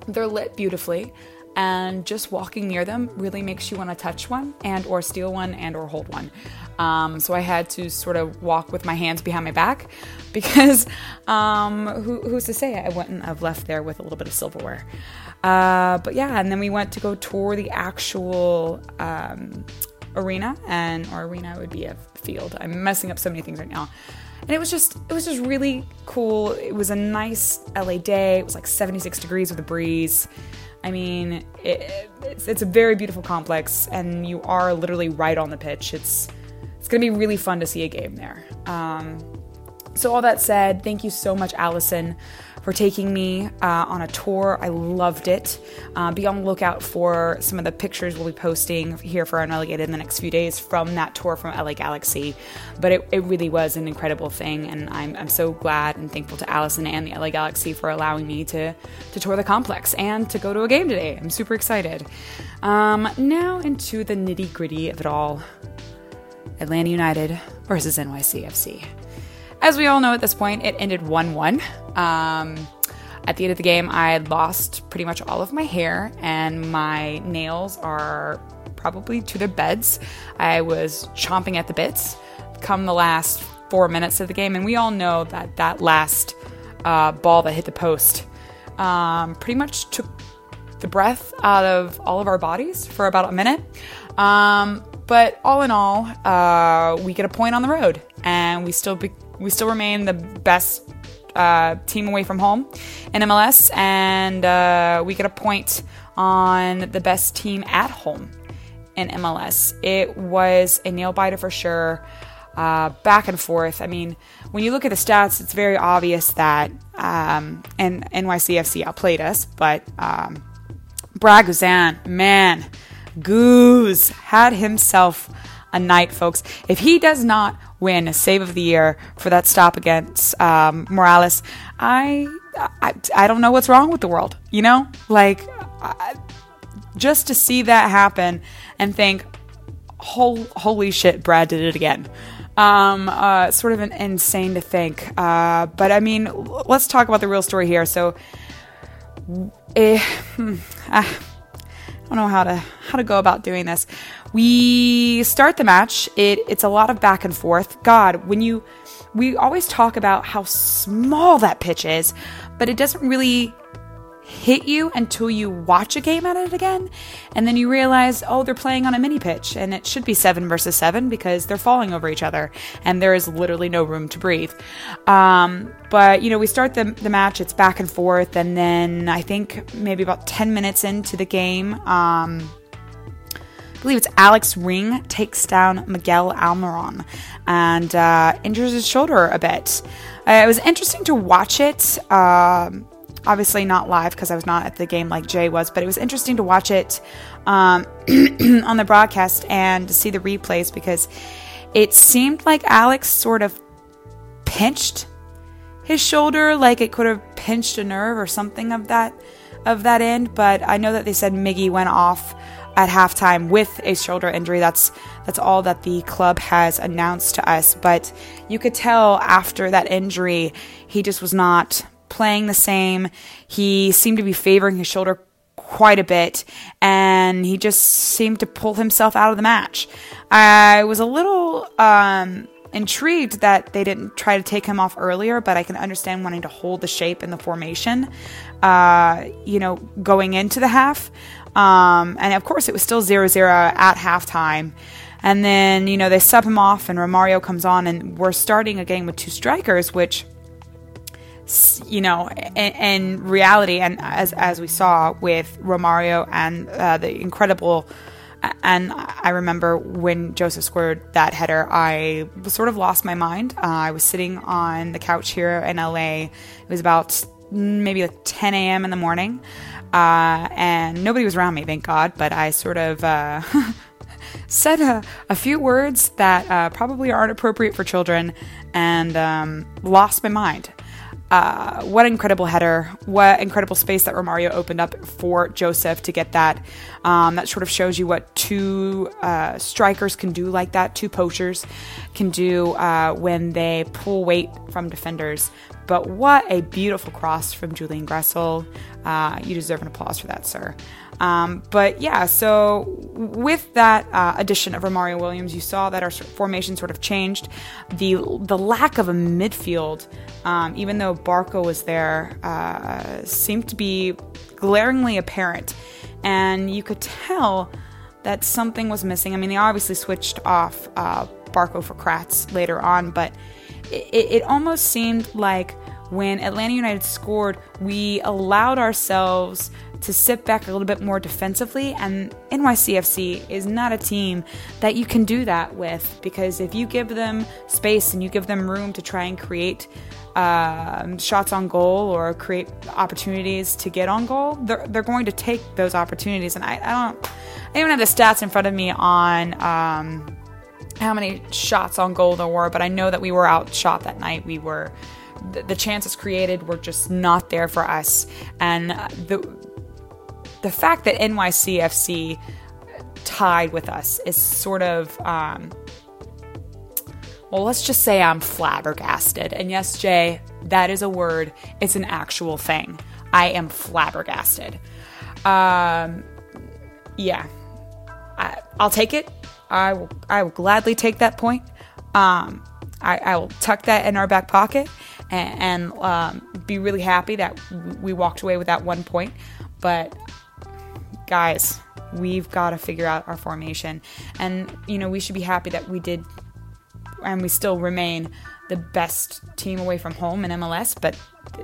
Speaker 11: they're lit beautifully and just walking near them really makes you want to touch one and or steal one and or hold one um, so I had to sort of walk with my hands behind my back because um, who, who's to say I wouldn't have left there with a little bit of silverware. Uh, but yeah, and then we went to go tour the actual um, arena, and or arena would be a field. I'm messing up so many things right now. And it was just it was just really cool. It was a nice LA day. It was like 76 degrees with a breeze. I mean, it, it's, it's a very beautiful complex, and you are literally right on the pitch. It's it's to be really fun to see a game there. Um, so, all that said, thank you so much, Allison, for taking me uh, on a tour. I loved it. Uh, be on the lookout for some of the pictures we'll be posting here for Unrelegated in the next few days from that tour from LA Galaxy. But it, it really was an incredible thing, and I'm, I'm so glad and thankful to Allison and the LA Galaxy for allowing me to, to tour the complex and to go to a game today. I'm super excited. Um, now, into the nitty gritty of it all. Atlanta United versus NYCFC. As we all know at this point, it ended 1 1. Um, at the end of the game, I lost pretty much all of my hair, and my nails are probably to their beds. I was chomping at the bits come the last four minutes of the game, and we all know that that last uh, ball that hit the post um, pretty much took the breath out of all of our bodies for about a minute. Um, but all in all, uh, we get a point on the road, and we still be, we still remain the best uh, team away from home in MLS, and uh, we get a point on the best team at home in MLS. It was a nail biter for sure. Uh, back and forth. I mean, when you look at the stats, it's very obvious that um, and NYCFC outplayed us, but um, Brad Guzan, man, Goose had himself a night, folks. If he does not win a Save of the Year for that stop against um, Moralez, I, I I don't know what's wrong with the world. You know, like I, just to see that happen and think, Hol- holy shit, Brad did it again. Um, uh, sort of an insane to think. Uh, but I mean, let's talk about the real story here. So, eh, hmm, ah, I don't know how to how to go about doing this. We start the match. It it's a lot of back and forth. God, when you we always talk about how small that pitch is, but it doesn't really hit you until you watch a game at it again. And then you realize, oh, they're playing on a mini pitch and it should be seven versus seven because they're falling over each other and there is literally no room to breathe. Um, but, you know, we start the, the match, it's back and forth. And then I think maybe about 10 minutes into the game, um, believe it's Alex Ring takes down Miguel Almiron and uh, injures his shoulder a bit. Uh, it was interesting to watch it. Um, obviously not live because I was not at the game like Jay was, but it was interesting to watch it um, on the broadcast and to see the replays because it seemed like Alex sort of pinched his shoulder, like it could have pinched a nerve or something of that of that end. But I know that they said Miggy went off at halftime with a shoulder injury. That's that's all that the club has announced to us. But you could tell after that injury, he just was not playing the same. He seemed to be favoring his shoulder quite a bit, and he just seemed to pull himself out of the match. I was a little um, intrigued that they didn't try to take him off earlier, but I can understand wanting to hold the shape in the formation, uh, you know, going into the half. Um, and of course, it was still 0 0 at halftime. And then, you know, they sub him off, and Romario comes on, and we're starting a game with two strikers, which you know, in, in reality, and as as we saw with Romario and uh, the incredible, and I remember when Josef scored that header, I sort of lost my mind. Uh, I was sitting on the couch here in LA. It was about maybe like 10 a.m. in the morning, uh, and nobody was around me, thank God. But I sort of. Uh, said a, a few words that uh, probably aren't appropriate for children and um, lost my mind. Uh, what incredible header! What incredible space that Romario opened up for Josef to get that. Um, that sort of shows you what two uh, strikers can do like that. Two poachers can do uh, when they pull weight from defenders. But what a beautiful cross from Julian Gressel. Uh, you deserve an applause for that, sir. Um, but yeah, so with that uh, addition of Romario Williams, you saw that our formation sort of changed. The the lack of a midfield, um, even though Barco was there, uh, seemed to be glaringly apparent, and you could tell that something was missing. I mean, they obviously switched off uh, Barco for Kratz later on, but it, it almost seemed like when Atlanta United scored, we allowed ourselves to sit back a little bit more defensively. And NYCFC is not a team that you can do that with because if you give them space and you give them room to try and create um, shots on goal or create opportunities to get on goal, they're, they're going to take those opportunities. And I, I don't, I don't have the stats in front of me on. Um, how many shots on goal there were, but I know that we were outshot that night. We were the, the chances created were just not there for us, and uh, the the fact that NYCFC tied with us is sort of um, well, let's just say I'm flabbergasted. And yes, Jay, that is a word. It's an actual thing. I am flabbergasted. Um, yeah, I, I'll take it. I will. I will gladly take that point. Um, I, I will tuck that in our back pocket and, and um, be really happy that we walked away with that one point. But guys, we've got to figure out our formation, and you know we should be happy that we did, and we still remain the best team away from home in MLS. But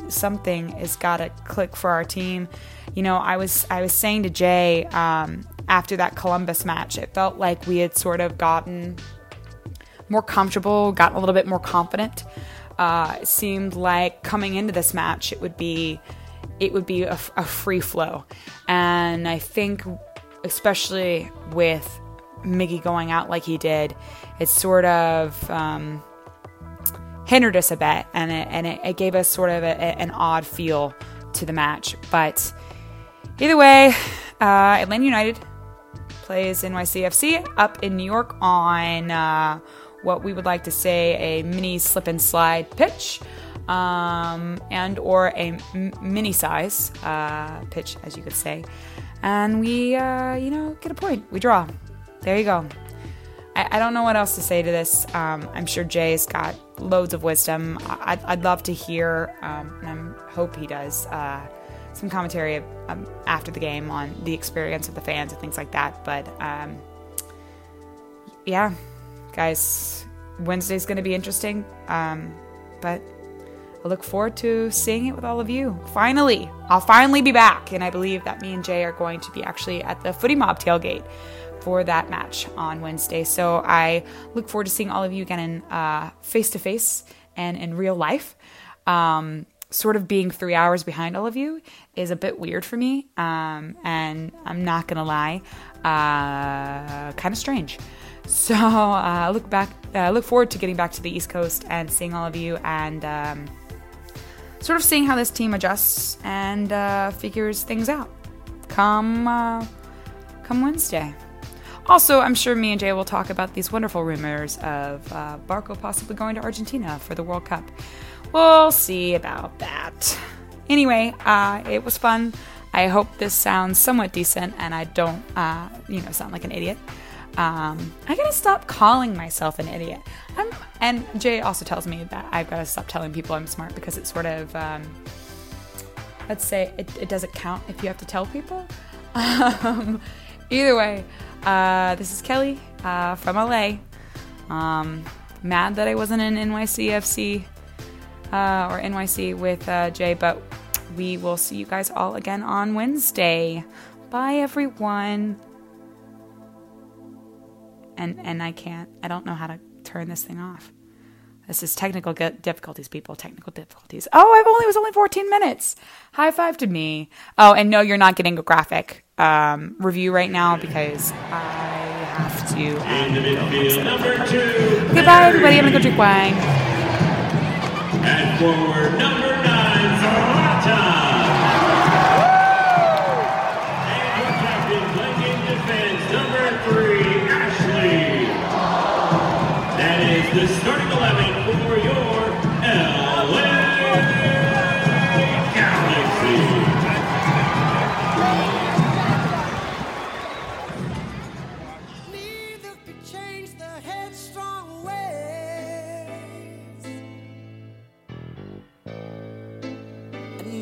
Speaker 11: something has got to click for our team. You know, I was I was saying to Jay um, after that Columbus match, it felt like we had sort of gotten more comfortable, gotten a little bit more confident. Uh, it seemed like coming into this match, it would be it would be a, a free flow, and I think especially with Miggy going out like he did, it sort of um, hindered us a bit, and it, and it, it gave us sort of a, a- an odd feel to the match. But either way, uh, Atlanta United plays NYCFC up in New York on uh, what we would like to say a mini slip and slide pitch. Um, and or a m- mini size uh, pitch, as you could say, and we, uh, you know, get a point. We draw. There you go. I, I don't know what else to say to this. Um, I'm sure Jay's got loads of wisdom. I, I'd, I'd love to hear, um, and I hope he does, uh, some commentary um, after the game on the experience of the fans and things like that. But um, yeah, guys, Wednesday's going to be interesting. Um, but I look forward to seeing it with all of you. Finally, I'll finally be back, and I believe that me and Jay are going to be actually at the Footie Mob tailgate for that match on Wednesday. So I look forward to seeing all of you again in face to face and in real life. Um, sort of being three hours behind all of you is a bit weird for me, um, and I'm not gonna lie, uh, kind of strange. So uh, I look back, uh, look forward to getting back to the East Coast and seeing all of you and. Um, sort of seeing how this team adjusts and uh, figures things out come uh, come Wednesday. Also, I'm sure me and Jay will talk about these wonderful rumors of uh, Barco possibly going to Argentina for the World Cup. We'll see about that. Anyway, uh, it was fun. I hope this sounds somewhat decent and I don't, uh, you know, sound like an idiot. Um, I gotta stop calling myself an idiot. I'm, and Jay also tells me that I've gotta stop telling people I'm smart because it sort of, um, let's say, it, it doesn't count if you have to tell people. Um, either way, uh, this is Kelly uh, from LA. Um, mad that I wasn't in NYCFC uh, or NYC with uh, Jay, but we will see you guys all again on Wednesday. Bye, everyone. And and I can't. I don't know how to turn this thing off. This is technical difficulties, people. Technical difficulties. Oh, I've only it was only 14 minutes. High five to me. Oh, and no, you're not getting a graphic um, review right now because I have to. Goodbye, everybody. I'm gonna go drink wine.
Speaker 10: And forward, number the starting 11 for your LA Galaxy.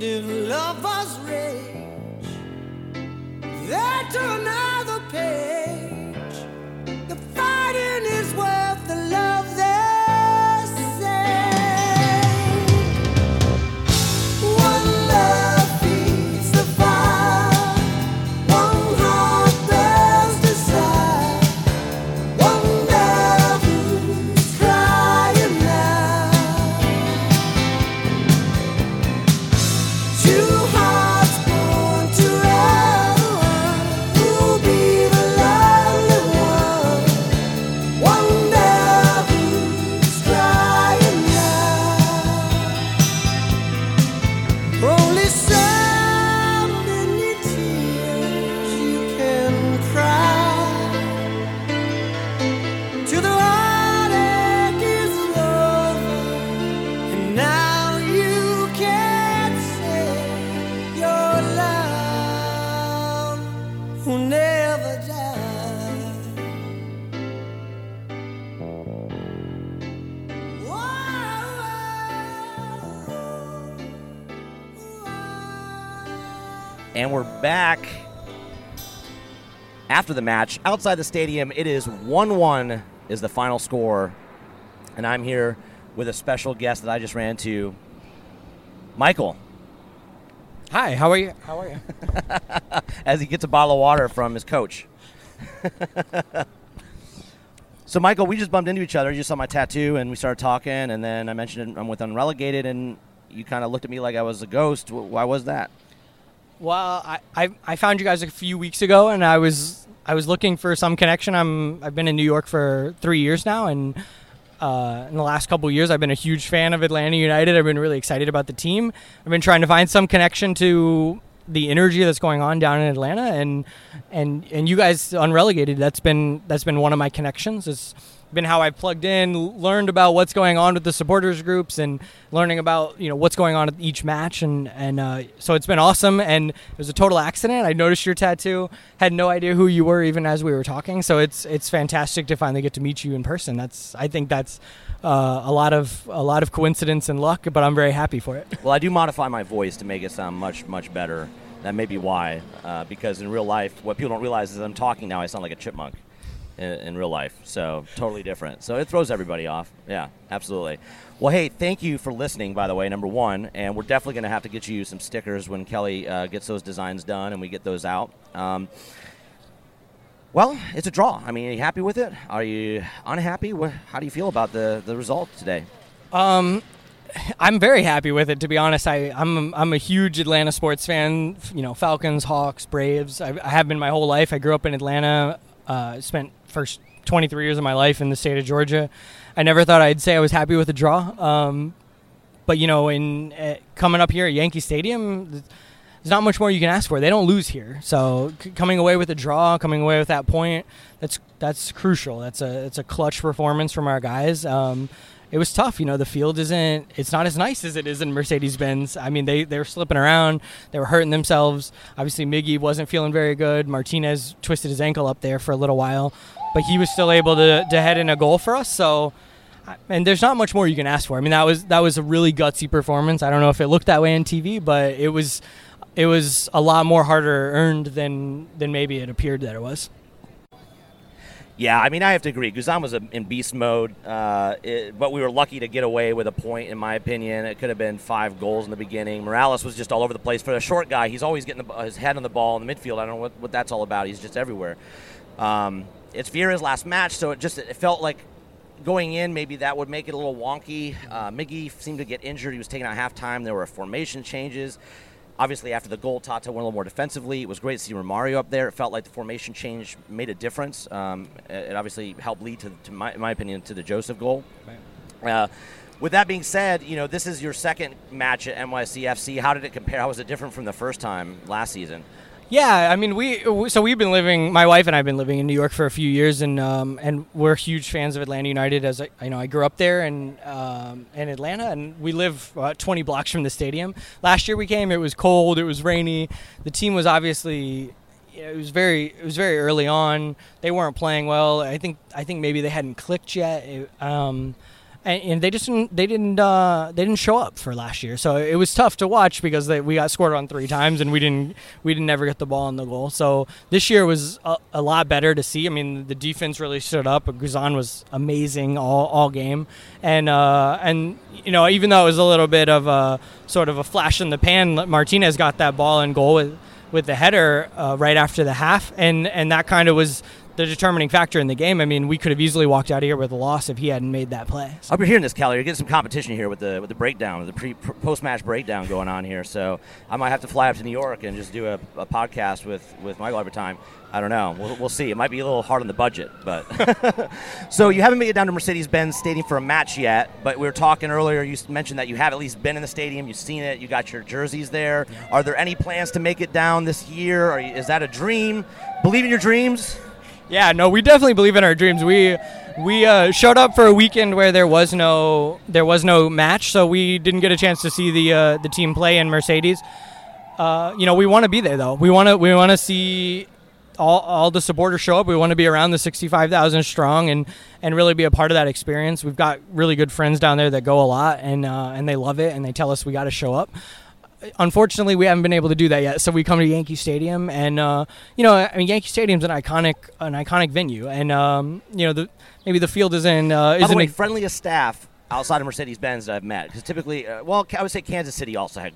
Speaker 12: If love was rage, another page. The fighting is
Speaker 2: we're back after the match outside the stadium. It is 1 1 is the final score. And I'm here with a special guest that I just ran to, Michael.
Speaker 13: Hi, how are you? How are you?
Speaker 2: As he gets a bottle of water from his coach. so, Michael, we just bumped into each other. You saw my tattoo, and we started talking. And then I mentioned I'm with Unrelegated, and you kind of looked at me like I was a ghost. Why was that?
Speaker 13: Well, I, I I found you guys a few weeks ago, and I was I was looking for some connection. I'm I've been in New York for three years now, and uh, in the last couple years, I've been a huge fan of Atlanta United. I've been really excited about the team. I've been trying to find some connection to the energy that's going on down in Atlanta, and and and you guys unrelegated. That's been that's been one of my connections. Been how I've plugged in, learned about what's going on with the supporters groups, and learning about you know what's going on at each match, and and uh, so it's been awesome. And it was a total accident. I noticed your tattoo, had no idea who you were even as we were talking. So it's it's fantastic to finally get to meet you in person. That's I think that's uh, a lot of a lot of coincidence and luck, but I'm very happy for it.
Speaker 2: Well, I do modify my voice to make it sound much, much better. That may be why. Uh, because in real life, what people don't realize is I'm talking now, I sound like a chipmunk in, in real life. So totally different. So it throws everybody off. Yeah, absolutely. Well, hey, thank you for listening, by the way, number one. And we're definitely going to have to get you some stickers when Kelly uh, gets those designs done and we get those out. Um, well, it's a draw. I mean, are you happy with it? Are you unhappy? How do you feel about the, the result today?
Speaker 13: Um, I'm very happy with it. To be honest, I, I'm I'm a huge Atlanta sports fan. You know, Falcons, Hawks, Braves. I, I have been my whole life. I grew up in Atlanta. Uh, spent first 23 years of my life in the state of Georgia. I never thought I'd say I was happy with the draw. Um, but you know, in uh, coming up here at Yankee Stadium, th- there's not much more you can ask for. They don't lose here, so c- coming away with a draw, coming away with that point, that's that's crucial. That's a it's a clutch performance from our guys. Um, it was tough, you know. The field isn't it's not as nice as it is in Mercedes Benz. I mean, they they were slipping around, they were hurting themselves. Obviously, Miggy wasn't feeling very good. Martinez twisted his ankle up there for a little while, but he was still able to to head in a goal for us. So and there's not much more you can ask for. I mean, that was that was a really gutsy performance. I don't know if it looked that way on TV, but it was it was a lot more harder earned than than maybe it appeared that it was.
Speaker 2: Yeah, I mean, I have to agree. Guzan was in beast mode, uh, it, but we were lucky to get away with a point, in my opinion. It could have been five goals in the beginning. Moralez was just all over the place. For a short guy, he's always getting the, his head on the ball in the midfield. I don't know what, what that's all about. He's just everywhere. Um, it's Vieira's last match, so it just it felt like going in, maybe that would make it a little wonky. Uh, Miggy seemed to get injured. He was taken out halftime. There were formation changes. Obviously, after the goal, Tata went a little more defensively. It was great to see Romario up there. It felt like the formation change made a difference. Um, it obviously helped lead to, to my, in my opinion, to the Josef goal. Uh, with that being said, you know this is your second match at NYCFC. How did it compare? How was it different from the first time last season?
Speaker 13: Yeah, I mean, we so we've been living. My wife and I've been living in New York for a few years, and um, and we're huge fans of Atlanta United. As I, I know, I grew up there and um, in Atlanta, and we live uh, 20 blocks from the stadium. Last year we came. It was cold. It was rainy. The team was obviously. you know, It was very. It was very early on. They weren't playing well. I think. I think maybe they hadn't clicked yet. It- um, and, and they just didn't, they didn't uh, they didn't show up for last year. So it was tough to watch because they, we got scored on three times and we didn't we didn't ever get the ball in the goal. So this year was a, a lot better to see. I mean, the defense really stood up. Guzan was amazing all, all game, and uh, and you know even though it was a little bit of a sort of a flash in the pan, Martinez got that ball in goal with with the header uh, right after the half, and and that kind of was the determining factor in the game. I mean, we could have easily walked out of here with a loss if he hadn't made that play.
Speaker 2: I've been hearing this, Kelly. You're getting some competition here with the with the breakdown, the pre post match breakdown going on here. So I might have to fly up to New York and just do a, a podcast with with Michael every time. I don't know. We'll, we'll see. It might be a little hard on the budget, but so you haven't made it down to Mercedes-Benz Stadium for a match yet. But we were talking earlier. You mentioned that you have at least been in the stadium. You've seen it. You got your jerseys there. Are there any plans to make it down this year? Or is that a dream? Believe in your dreams.
Speaker 13: Yeah, no, we definitely believe in our dreams. We we uh, showed up for a weekend where there was no there was no match, so we didn't get a chance to see the uh, the team play in Mercedes. Uh, you know, we want to be there though. We want to we want to see all, all the supporters show up. We want to be around the 65,000 strong and and really be a part of that experience. We've got really good friends down there that go a lot and uh, and they love it and they tell us we got to show up. Unfortunately, we haven't been able to do that yet. So we come to Yankee Stadium, and uh, you know, I mean, Yankee Stadium's an iconic, an iconic venue, and um, you know, the maybe the field isn't uh,
Speaker 2: the
Speaker 13: isn't
Speaker 2: way,
Speaker 13: a-
Speaker 2: friendliest staff outside of Mercedes Benz that I've met. Because typically, uh, well, I would say Kansas City also had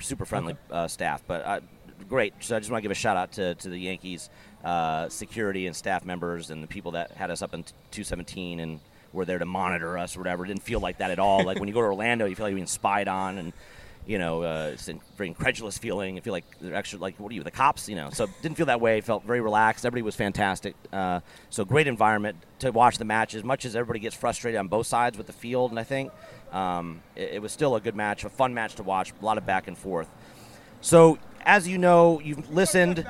Speaker 2: super friendly uh, staff, but uh, great. So I just want to give a shout out to, to the Yankees uh, security and staff members and the people that had us up in 217 and were there to monitor us or whatever. It didn't feel like that at all. like when you go to Orlando, you feel like you're being spied on and. You know, uh, it's a very incredulous feeling. I feel like they're actually like, what are you, the cops? You know, so didn't feel that way. Felt very relaxed. Everybody was fantastic. Uh, so great environment to watch the match. As much as everybody gets frustrated on both sides with the field, and I think um, it, it was still a good match, a fun match to watch. A lot of back and forth. So as you know, you've listened.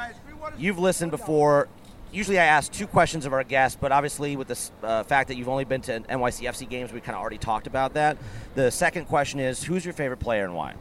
Speaker 2: You've listened before. Usually, I ask two questions of our guests, but obviously, with the uh, fact that you've only been to NYCFC games, we kind of already talked about that. The second question is, who's your favorite player and why?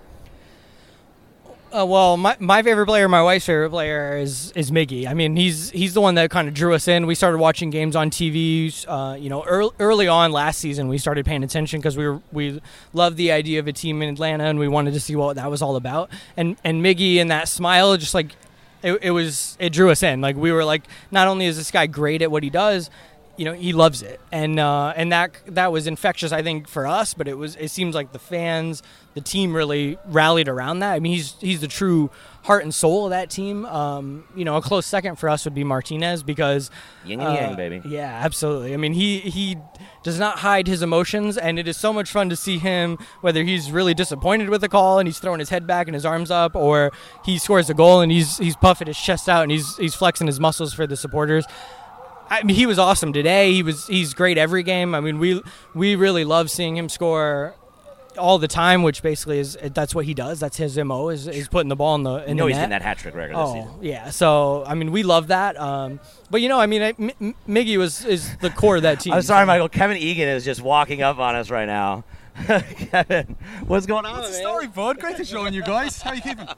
Speaker 13: Uh, well, my, my favorite player, my wife's favorite player is is Miggy. I mean, he's he's the one that kind of drew us in. We started watching games on TV. Uh, you know, early, early on last season, we started paying attention because we were, we loved the idea of a team in Atlanta, and we wanted to see what that was all about. And and Miggy and that smile, just like it, it was, it drew us in. Like we were like, not only is this guy great at what he does, you know, he loves it, and uh, and that that was infectious, I think, for us. But it was, it seems like the fans, the team really rallied around that. I mean, he's he's the true heart and soul of that team. Um, you know, a close second for us would be Martinez because
Speaker 2: Yin and yang, baby.
Speaker 13: Yeah, absolutely. I mean, he he does not hide his emotions, and it is so much fun to see him. Whether he's really disappointed with the call and he's throwing his head back and his arms up, or he scores a goal and he's he's puffing his chest out and he's he's flexing his muscles for the supporters. I mean, he was awesome today. He was he's great every game. I mean, we we really love seeing him score all the time, which basically is that's what he does. That's his mo is, is putting the ball in the in
Speaker 2: You know
Speaker 13: the
Speaker 2: he's
Speaker 13: net.
Speaker 2: getting that hat trick record
Speaker 13: Oh
Speaker 2: season.
Speaker 13: yeah, so I mean we love that. Um, but you know, I mean, I, M- M- Miggy was is the core of that team.
Speaker 2: I'm sorry, Michael. Kevin Egan is just walking up on us right now. Kevin, what's going on?
Speaker 14: What's the
Speaker 2: man?
Speaker 14: story, bud? Great to join you guys. How you keeping?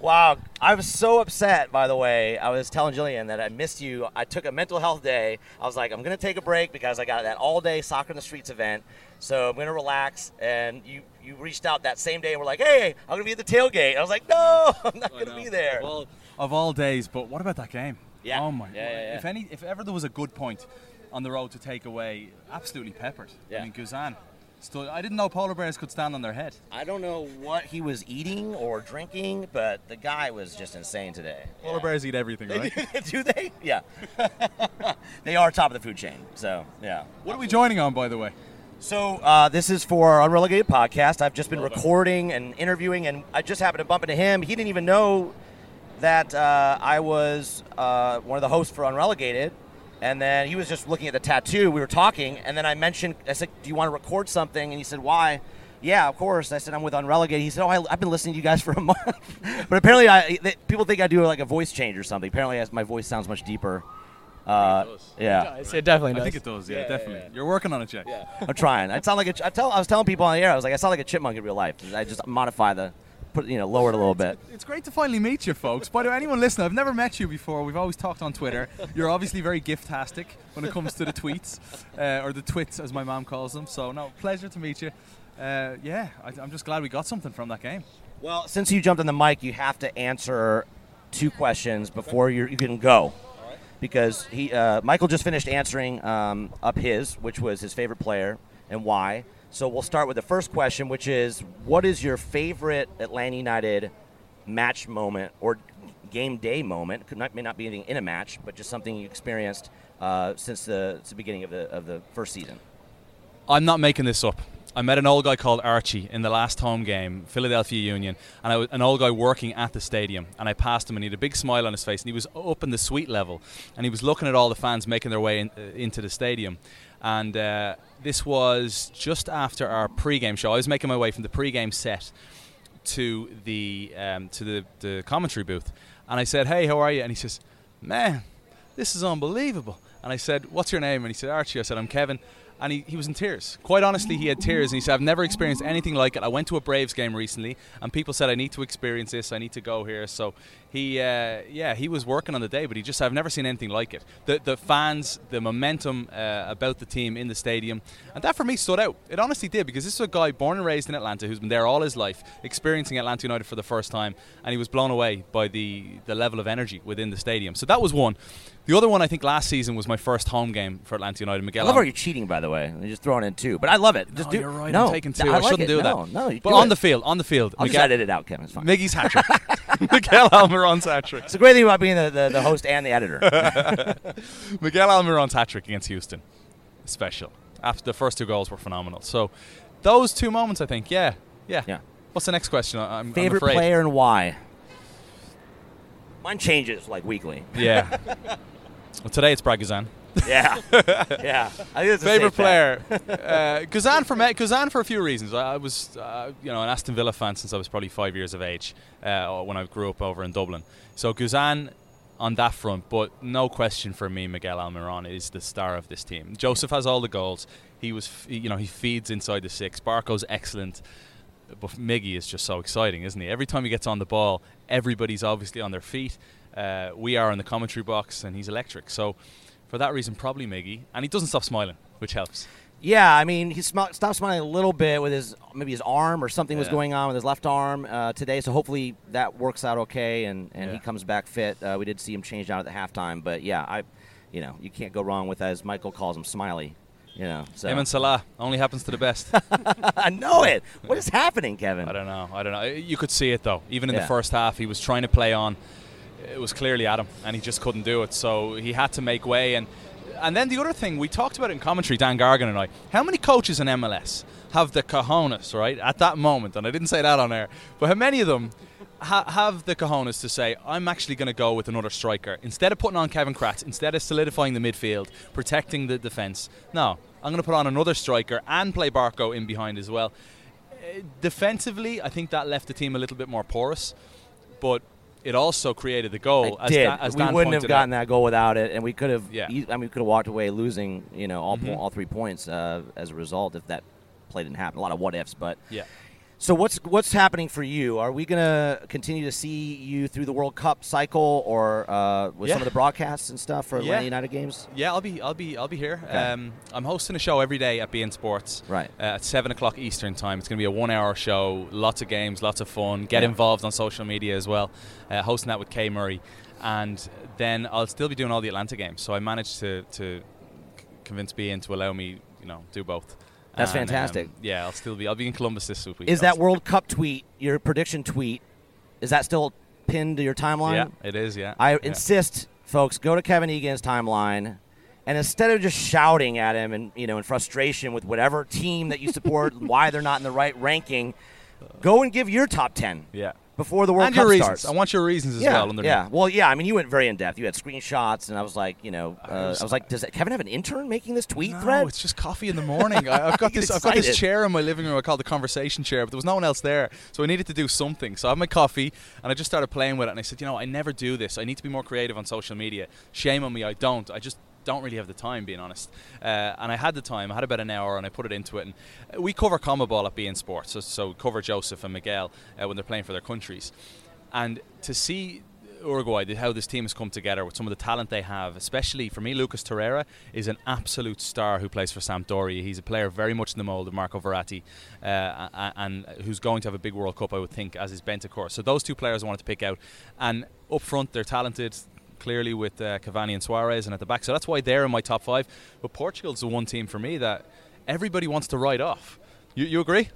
Speaker 2: Wow, I was so upset. By the way, I was telling Jillian that I missed you. I took a mental health day. I was like, I'm gonna take a break because I got that all-day soccer in the streets event. So I'm gonna relax. And you you reached out that same day and were like, Hey, I'm gonna be at the tailgate. I was like, No, I'm not oh, gonna be there.
Speaker 14: Of all, of all days, but what about that game?
Speaker 2: Yeah.
Speaker 14: Oh my.
Speaker 2: Yeah, yeah, yeah.
Speaker 14: If any, if ever there was a good point on the road to take away, absolutely peppered.
Speaker 2: Yeah.
Speaker 14: I mean, Guzan. Stood, I didn't know polar bears could stand on their head.
Speaker 2: I don't know what he was eating or drinking, but the guy was just insane today.
Speaker 14: Polar bears eat everything, right?
Speaker 2: Do they? Yeah. they are top of the food chain. So yeah.
Speaker 14: What are we joining on, by the way?
Speaker 2: So uh, this is for our Unrelegated podcast. I've just been recording and interviewing, and I just happened to bump into him. He didn't even know that uh, I was uh, one of the hosts for Unrelegated, and then he was just looking at the tattoo. We were talking, and then I mentioned, I said, "Do you want to record something?" And he said, "Why?" Yeah, of course. I said, "I'm with Unrelegated." He said, "Oh, I, I've been listening to you guys for a month," but apparently, I they, people think I do like a voice change or something. Apparently, I- my voice sounds much deeper. Uh, yeah,
Speaker 13: does. It definitely
Speaker 14: I think it does. Yeah,
Speaker 2: Yeah, yeah,
Speaker 14: definitely.
Speaker 2: yeah.
Speaker 14: You're working on it, Jay.
Speaker 2: I'm trying. I sound like a. ch- I tell. I was telling people on the air. I was like, I sound like a chipmunk in real life. I just modify the, put you know, lower it a little bit.
Speaker 14: It's great to finally meet you, folks. By the way, anyone listening, I've never met you before. We've always talked on Twitter. You're obviously very gift-tastic when it comes to the tweets, uh, or the twits, as my mom calls them. So, no, pleasure to meet you. Uh, yeah, I, I'm just glad we got something from that game.
Speaker 2: Well, since you jumped on the mic, you have to answer two questions before you you can go. Because he, uh, Michael just finished answering um, up his, which was his favorite player and why. So we'll start with the first question, which is, what is your favorite Atlanta United match moment or game day moment? Could not may not be anything in a match, but just something you experienced uh, since the, since the beginning of the of the first season.
Speaker 14: I'm not making this up. I met an old guy called Archie in the last home game, Philadelphia Union, and I was an old guy working at the stadium. And I passed him, and he had a big smile on his face, and he was up in the suite level, and he was looking at all the fans making their way in, uh, into the stadium. And uh, this was just after our pre-game show. I was making my way from the pre-game set to the um, to the, the commentary booth, and I said, "Hey, how are you?" And he says, "Man, this is unbelievable." And I said, "What's your name?" And he said, "Archie." I said, "I'm Kevin." And he, he was in tears. Quite honestly, he had tears. And he said, I've never experienced anything like it. I went to a Braves game recently, and people said, I need to experience this. I need to go here. So he, uh, yeah, he was working on the day, but he just, I've never seen anything like it. The, the fans, the momentum uh, about the team in the stadium. And that for me stood out. It honestly did, because this is a guy born and raised in Atlanta who's been there all his life, experiencing Atlanta United for the first time. And he was blown away by the, the level of energy within the stadium. So that was one. The other one, I think, last season was my first home game for Atlanta United.
Speaker 2: I love how you're cheating, by the way. You're just throwing in two, but I love it. Just
Speaker 14: No,
Speaker 2: do.
Speaker 14: you're right.
Speaker 2: No,
Speaker 14: I'm taking two.
Speaker 2: I,
Speaker 14: I, shouldn't
Speaker 2: it.
Speaker 14: do
Speaker 2: no,
Speaker 14: that.
Speaker 2: No, you
Speaker 14: but
Speaker 2: do
Speaker 14: on
Speaker 2: it.
Speaker 14: the field, on the field,
Speaker 2: I'll just edit it out, Kevin. It's fine.
Speaker 14: Miggy's hat trick. Miguel Almiron's hat trick.
Speaker 2: It's a great thing about being the, the, the host and the editor.
Speaker 14: Miguel Almiron's hat trick against Houston, special. After the first two goals were phenomenal. So those two moments, I think, yeah, yeah.
Speaker 2: Yeah.
Speaker 14: What's the next question? I'm, I'm
Speaker 2: Favorite player and why? Mine changes like weekly.
Speaker 14: Yeah. well, today it's Brad Guzan.
Speaker 2: Yeah. Yeah. I think a
Speaker 14: favorite player. uh, Guzan for me, Guzan for a few reasons. I, I was, uh, you know, an Aston Villa fan since I was probably five years of age uh, when I grew up over in Dublin. So Guzan on that front, but no question for me, Miguel Almiron is the star of this team. Josef has all the goals. He was, f- you know, he feeds inside the six. Barco's excellent. But Miggy is just so exciting, isn't he? Every time he gets on the ball, everybody's obviously on their feet. Uh, we are in the commentary box, and he's electric. So, for that reason, probably Miggy. And he doesn't stop smiling, which helps.
Speaker 2: Yeah, I mean, he sm- stopped smiling a little bit with his maybe his arm or something was going on with his left arm uh, today. So hopefully that works out okay and, and he comes back fit. Uh, we did see him change out at the halftime, but yeah, I, you know, you can't go wrong with as Michael calls him, Smiley. You know, so
Speaker 14: Him and Salah only happens to the best.
Speaker 2: I know it. What is happening, Kevin?
Speaker 14: I don't know. I don't know. You could see it though. Even in
Speaker 2: Yeah.
Speaker 14: the first half, he was trying to play on. It was clearly him, and he just couldn't do it. So he had to make way. And and then the other thing we talked about in commentary, Dan Gargan and I. How many coaches in MLS have the cojones, right, at that moment? And I didn't say that on air, but how many of them ha- have the cojones to say, I'm actually going to go with another striker. Instead of putting on Kevin Kratz, instead of solidifying the midfield, protecting the defence, no, I'm going to put on another striker and play Barco in behind as well. Uh, defensively, I think that left the team a little bit more porous, but it also created the goal.
Speaker 2: It
Speaker 14: as
Speaker 2: did.
Speaker 14: As
Speaker 2: we
Speaker 14: Dan
Speaker 2: wouldn't have gotten
Speaker 14: out.
Speaker 2: that goal without it, and we could have.
Speaker 14: Yeah.
Speaker 2: I mean, we could have walked away losing. You know, all po-
Speaker 14: Mhm.
Speaker 2: all three points uh, as a result if that play didn't happen. A lot of what ifs, but
Speaker 14: Yeah.
Speaker 2: So what's what's happening for you? Are we gonna continue to see you through the World Cup cycle, or uh, with some of the broadcasts and stuff for
Speaker 14: Yeah.
Speaker 2: Atlanta United games?
Speaker 14: Yeah, I'll be, I'll be, I'll be here.
Speaker 2: Okay.
Speaker 14: Um, I'm hosting a show every day at beIN Sports.
Speaker 2: Right.
Speaker 14: Uh, at seven o'clock Eastern time. It's going to be a one-hour show. Lots of games, lots of fun. Get
Speaker 2: Yeah.
Speaker 14: involved on social media as well. Uh, hosting that with Kay Murray, and then I'll still be doing all the Atlanta games. So I managed to to convince BN to allow me, you know, do both.
Speaker 2: That's
Speaker 14: And, um,
Speaker 2: fantastic.
Speaker 14: yeah, I'll still be. I'll be in Columbus this week.
Speaker 2: Is that World Cup tweet your prediction tweet? Is that still pinned to your timeline?
Speaker 14: Yeah, it is. Yeah.
Speaker 2: I
Speaker 14: Yeah.
Speaker 2: insist, folks, go to Kevin Egan's timeline, and instead of just shouting at him and you know in frustration with whatever team that you support, why they're not in the right ranking, go and give your top ten.
Speaker 14: Yeah.
Speaker 2: Before the World
Speaker 14: and
Speaker 2: Cup
Speaker 14: your reasons.
Speaker 2: starts.
Speaker 14: I want your reasons as
Speaker 2: yeah,
Speaker 14: well.
Speaker 2: Yeah. Well, yeah. I mean, you went very in depth. You had screenshots, and I was like, you know, uh, I was like, does Kevin have an intern making this tweet
Speaker 14: No,
Speaker 2: thread?
Speaker 14: it's just coffee in the morning. I, I've got this.
Speaker 2: get
Speaker 14: I've got this chair in my living room. I call the conversation chair, but there was no one else there, so I needed to do something. So I have my coffee, and I just started playing with it. And I said, you know, I never do this. I need to be more creative on social media. Shame on me, I don't. I just don't really have the time, being honest. Uh, and I had the time. I had about an hour, and I put it into it. And uh, we cover CONMEBOL at beIN Sports, so, so cover Josef and Miguel uh, when they're playing for their countries, and to see Uruguay, how this team has come together with some of the talent they have, especially for me, Lucas Torreira is an absolute star who plays for Sampdoria. He's a player very much in the mould of Marco Verratti, uh, and who's going to have a big World Cup, I would think, as is Bentancur. So those two players I wanted to pick out, and up front they're talented. Clearly with uh, Cavani and Suarez, and at the back, so that's why they're in my top five. But Portugal's the one team for me that everybody wants to write off. You, you agree?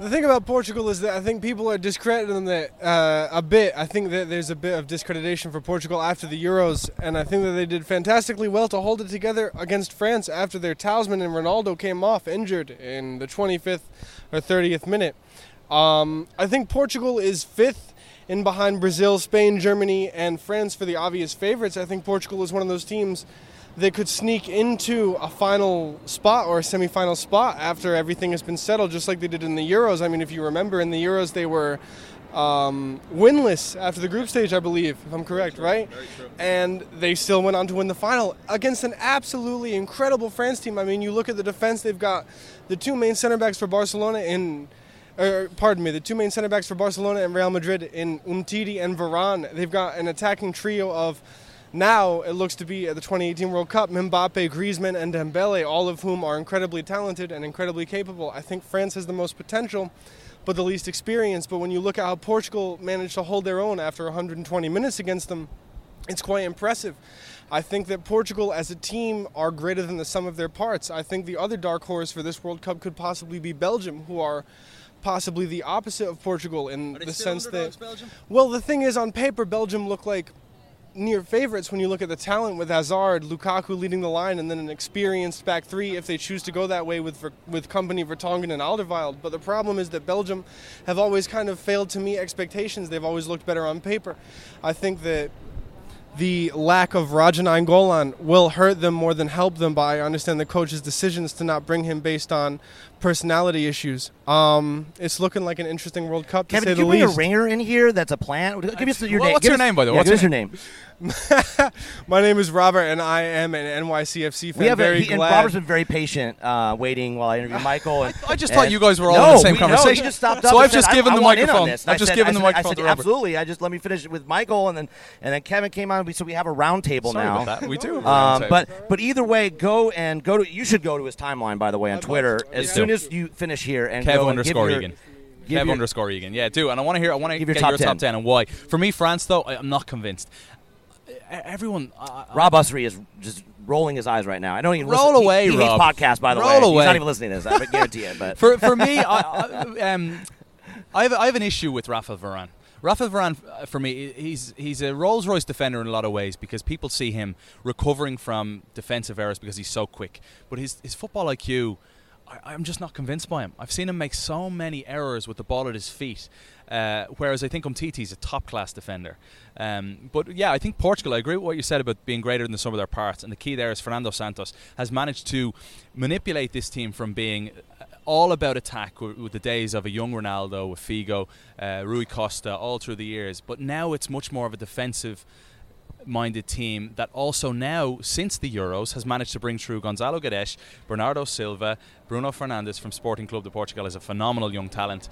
Speaker 15: The thing about Portugal is that I think people are discrediting them uh, a bit. I think that there's a bit of discreditation for Portugal after the Euros, and I think that they did fantastically well to hold it together against France after their talisman and Ronaldo came off injured in the 25th or 30th minute. Um, I think Portugal is fifth in behind Brazil, Spain, Germany, and France for the obvious favorites. I think Portugal is one of those teams that could sneak into a final spot or a semifinal spot after everything has been settled, just like they did in the Euros. I mean, if you remember, in the Euros they were um, winless after the group stage, I believe, if I'm correct, right? And they still went on to win the final against an absolutely incredible France team. I mean, you look at the defense; they've got the two main center backs for Barcelona in. Or, pardon me, the two main center backs for Barcelona and Real Madrid in Umtiti and Varane. They've got an attacking trio of now it looks to be at the 2018 World Cup, Mbappe, Griezmann, and Dembele, all of whom are incredibly talented and incredibly capable. I think France has the most potential, but the least experience. But when you look at how Portugal managed to hold their own after 120 minutes against them, it's quite impressive. I think that Portugal as a team are greater than the sum of their parts. I think the other dark horse for this World Cup could possibly be Belgium, who are possibly the opposite of Portugal in the sense that well, the thing is, on paper, Belgium look like near favorites when you look at the talent with Hazard, Lukaku leading the line, and then an experienced back three if they choose to go that way with with Kompany Vertonghen and Alderweireld. But the problem is that Belgium have always kind of failed to meet expectations. They've always looked better on paper. I think that the lack of Radja Nainggolan will hurt them more than help them, but I understand the coach's decisions to not bring him based on personality issues. Um, it's looking like an interesting World Cup to
Speaker 2: Kevin,
Speaker 15: say
Speaker 2: did
Speaker 15: the
Speaker 2: you bring
Speaker 15: least.
Speaker 2: a ringer in here? That's a plant. Give us your
Speaker 15: Well,
Speaker 2: name.
Speaker 15: what's
Speaker 2: Give
Speaker 15: your
Speaker 2: us-
Speaker 15: name, by the way?
Speaker 2: Yeah,
Speaker 15: What's your
Speaker 2: name.
Speaker 15: My name is Robert, and I am an NYCFC fan.
Speaker 2: We have a,
Speaker 15: very
Speaker 2: he, and. Robert's been very patient, uh, waiting while I interview Michael. And,
Speaker 14: I just
Speaker 2: and-
Speaker 14: thought you guys were all
Speaker 2: no,
Speaker 14: in the same
Speaker 2: we- no,
Speaker 14: conversation.
Speaker 2: he just stopped
Speaker 14: So I've just
Speaker 2: I-
Speaker 14: given
Speaker 2: I
Speaker 14: the microphone. I've just
Speaker 2: said-
Speaker 14: given the microphone
Speaker 2: said,
Speaker 14: to Robert.
Speaker 2: Absolutely. I just let me finish with Michael, and then and then Kevin came on. So we have a round table now.
Speaker 14: We do
Speaker 2: Um, but but either way, go and go to. You should go to his timeline, by the way, on Twitter as
Speaker 14: Please
Speaker 2: soon as you finish here and
Speaker 14: Kev
Speaker 2: go and
Speaker 14: underscore
Speaker 2: give your,
Speaker 14: Egan.
Speaker 2: give
Speaker 14: Kev
Speaker 2: your-
Speaker 14: underscore Egan. Yeah, do. And I want to hear. I want to
Speaker 2: Give your
Speaker 14: get
Speaker 2: top
Speaker 14: your top
Speaker 2: 10.
Speaker 14: and why. For me, France though, I, I'm not convinced. Everyone. I- I-
Speaker 2: Rob Usry is just rolling his eyes right now. I don't even
Speaker 14: Roll
Speaker 2: listen.
Speaker 14: away,
Speaker 2: he, he hates
Speaker 14: Rob.
Speaker 2: podcasts, by the
Speaker 14: Roll
Speaker 2: way. He's
Speaker 14: away.
Speaker 2: not even listening to this. I guarantee it. But
Speaker 14: for for me, I, I, um, I have I have an issue with Rafa Varane. Rafa Varane, uh, for me, he's he's a Rolls Royce defender in a lot of ways because people see him recovering from defensive errors because he's so quick. But his his football IQ, I, I'm just not convinced by him. I've seen him make so many errors with the ball at his feet. Uh, whereas I think Umtiti is a top class defender. Um, but yeah, I think Portugal. I agree with what you said about being greater than the sum of their parts, and the key there is Fernando Santos has managed to manipulate this team from being uh, all about attack with, with the days of a young Ronaldo, with Figo, uh, Rui Costa, all through the years. But now it's much more of a defensive minded team that also now, since the Euros, has managed to bring through Gonzalo Guedes, Bernardo Silva, Bruno Fernandes from Sporting Club de Portugal is a phenomenal young talent.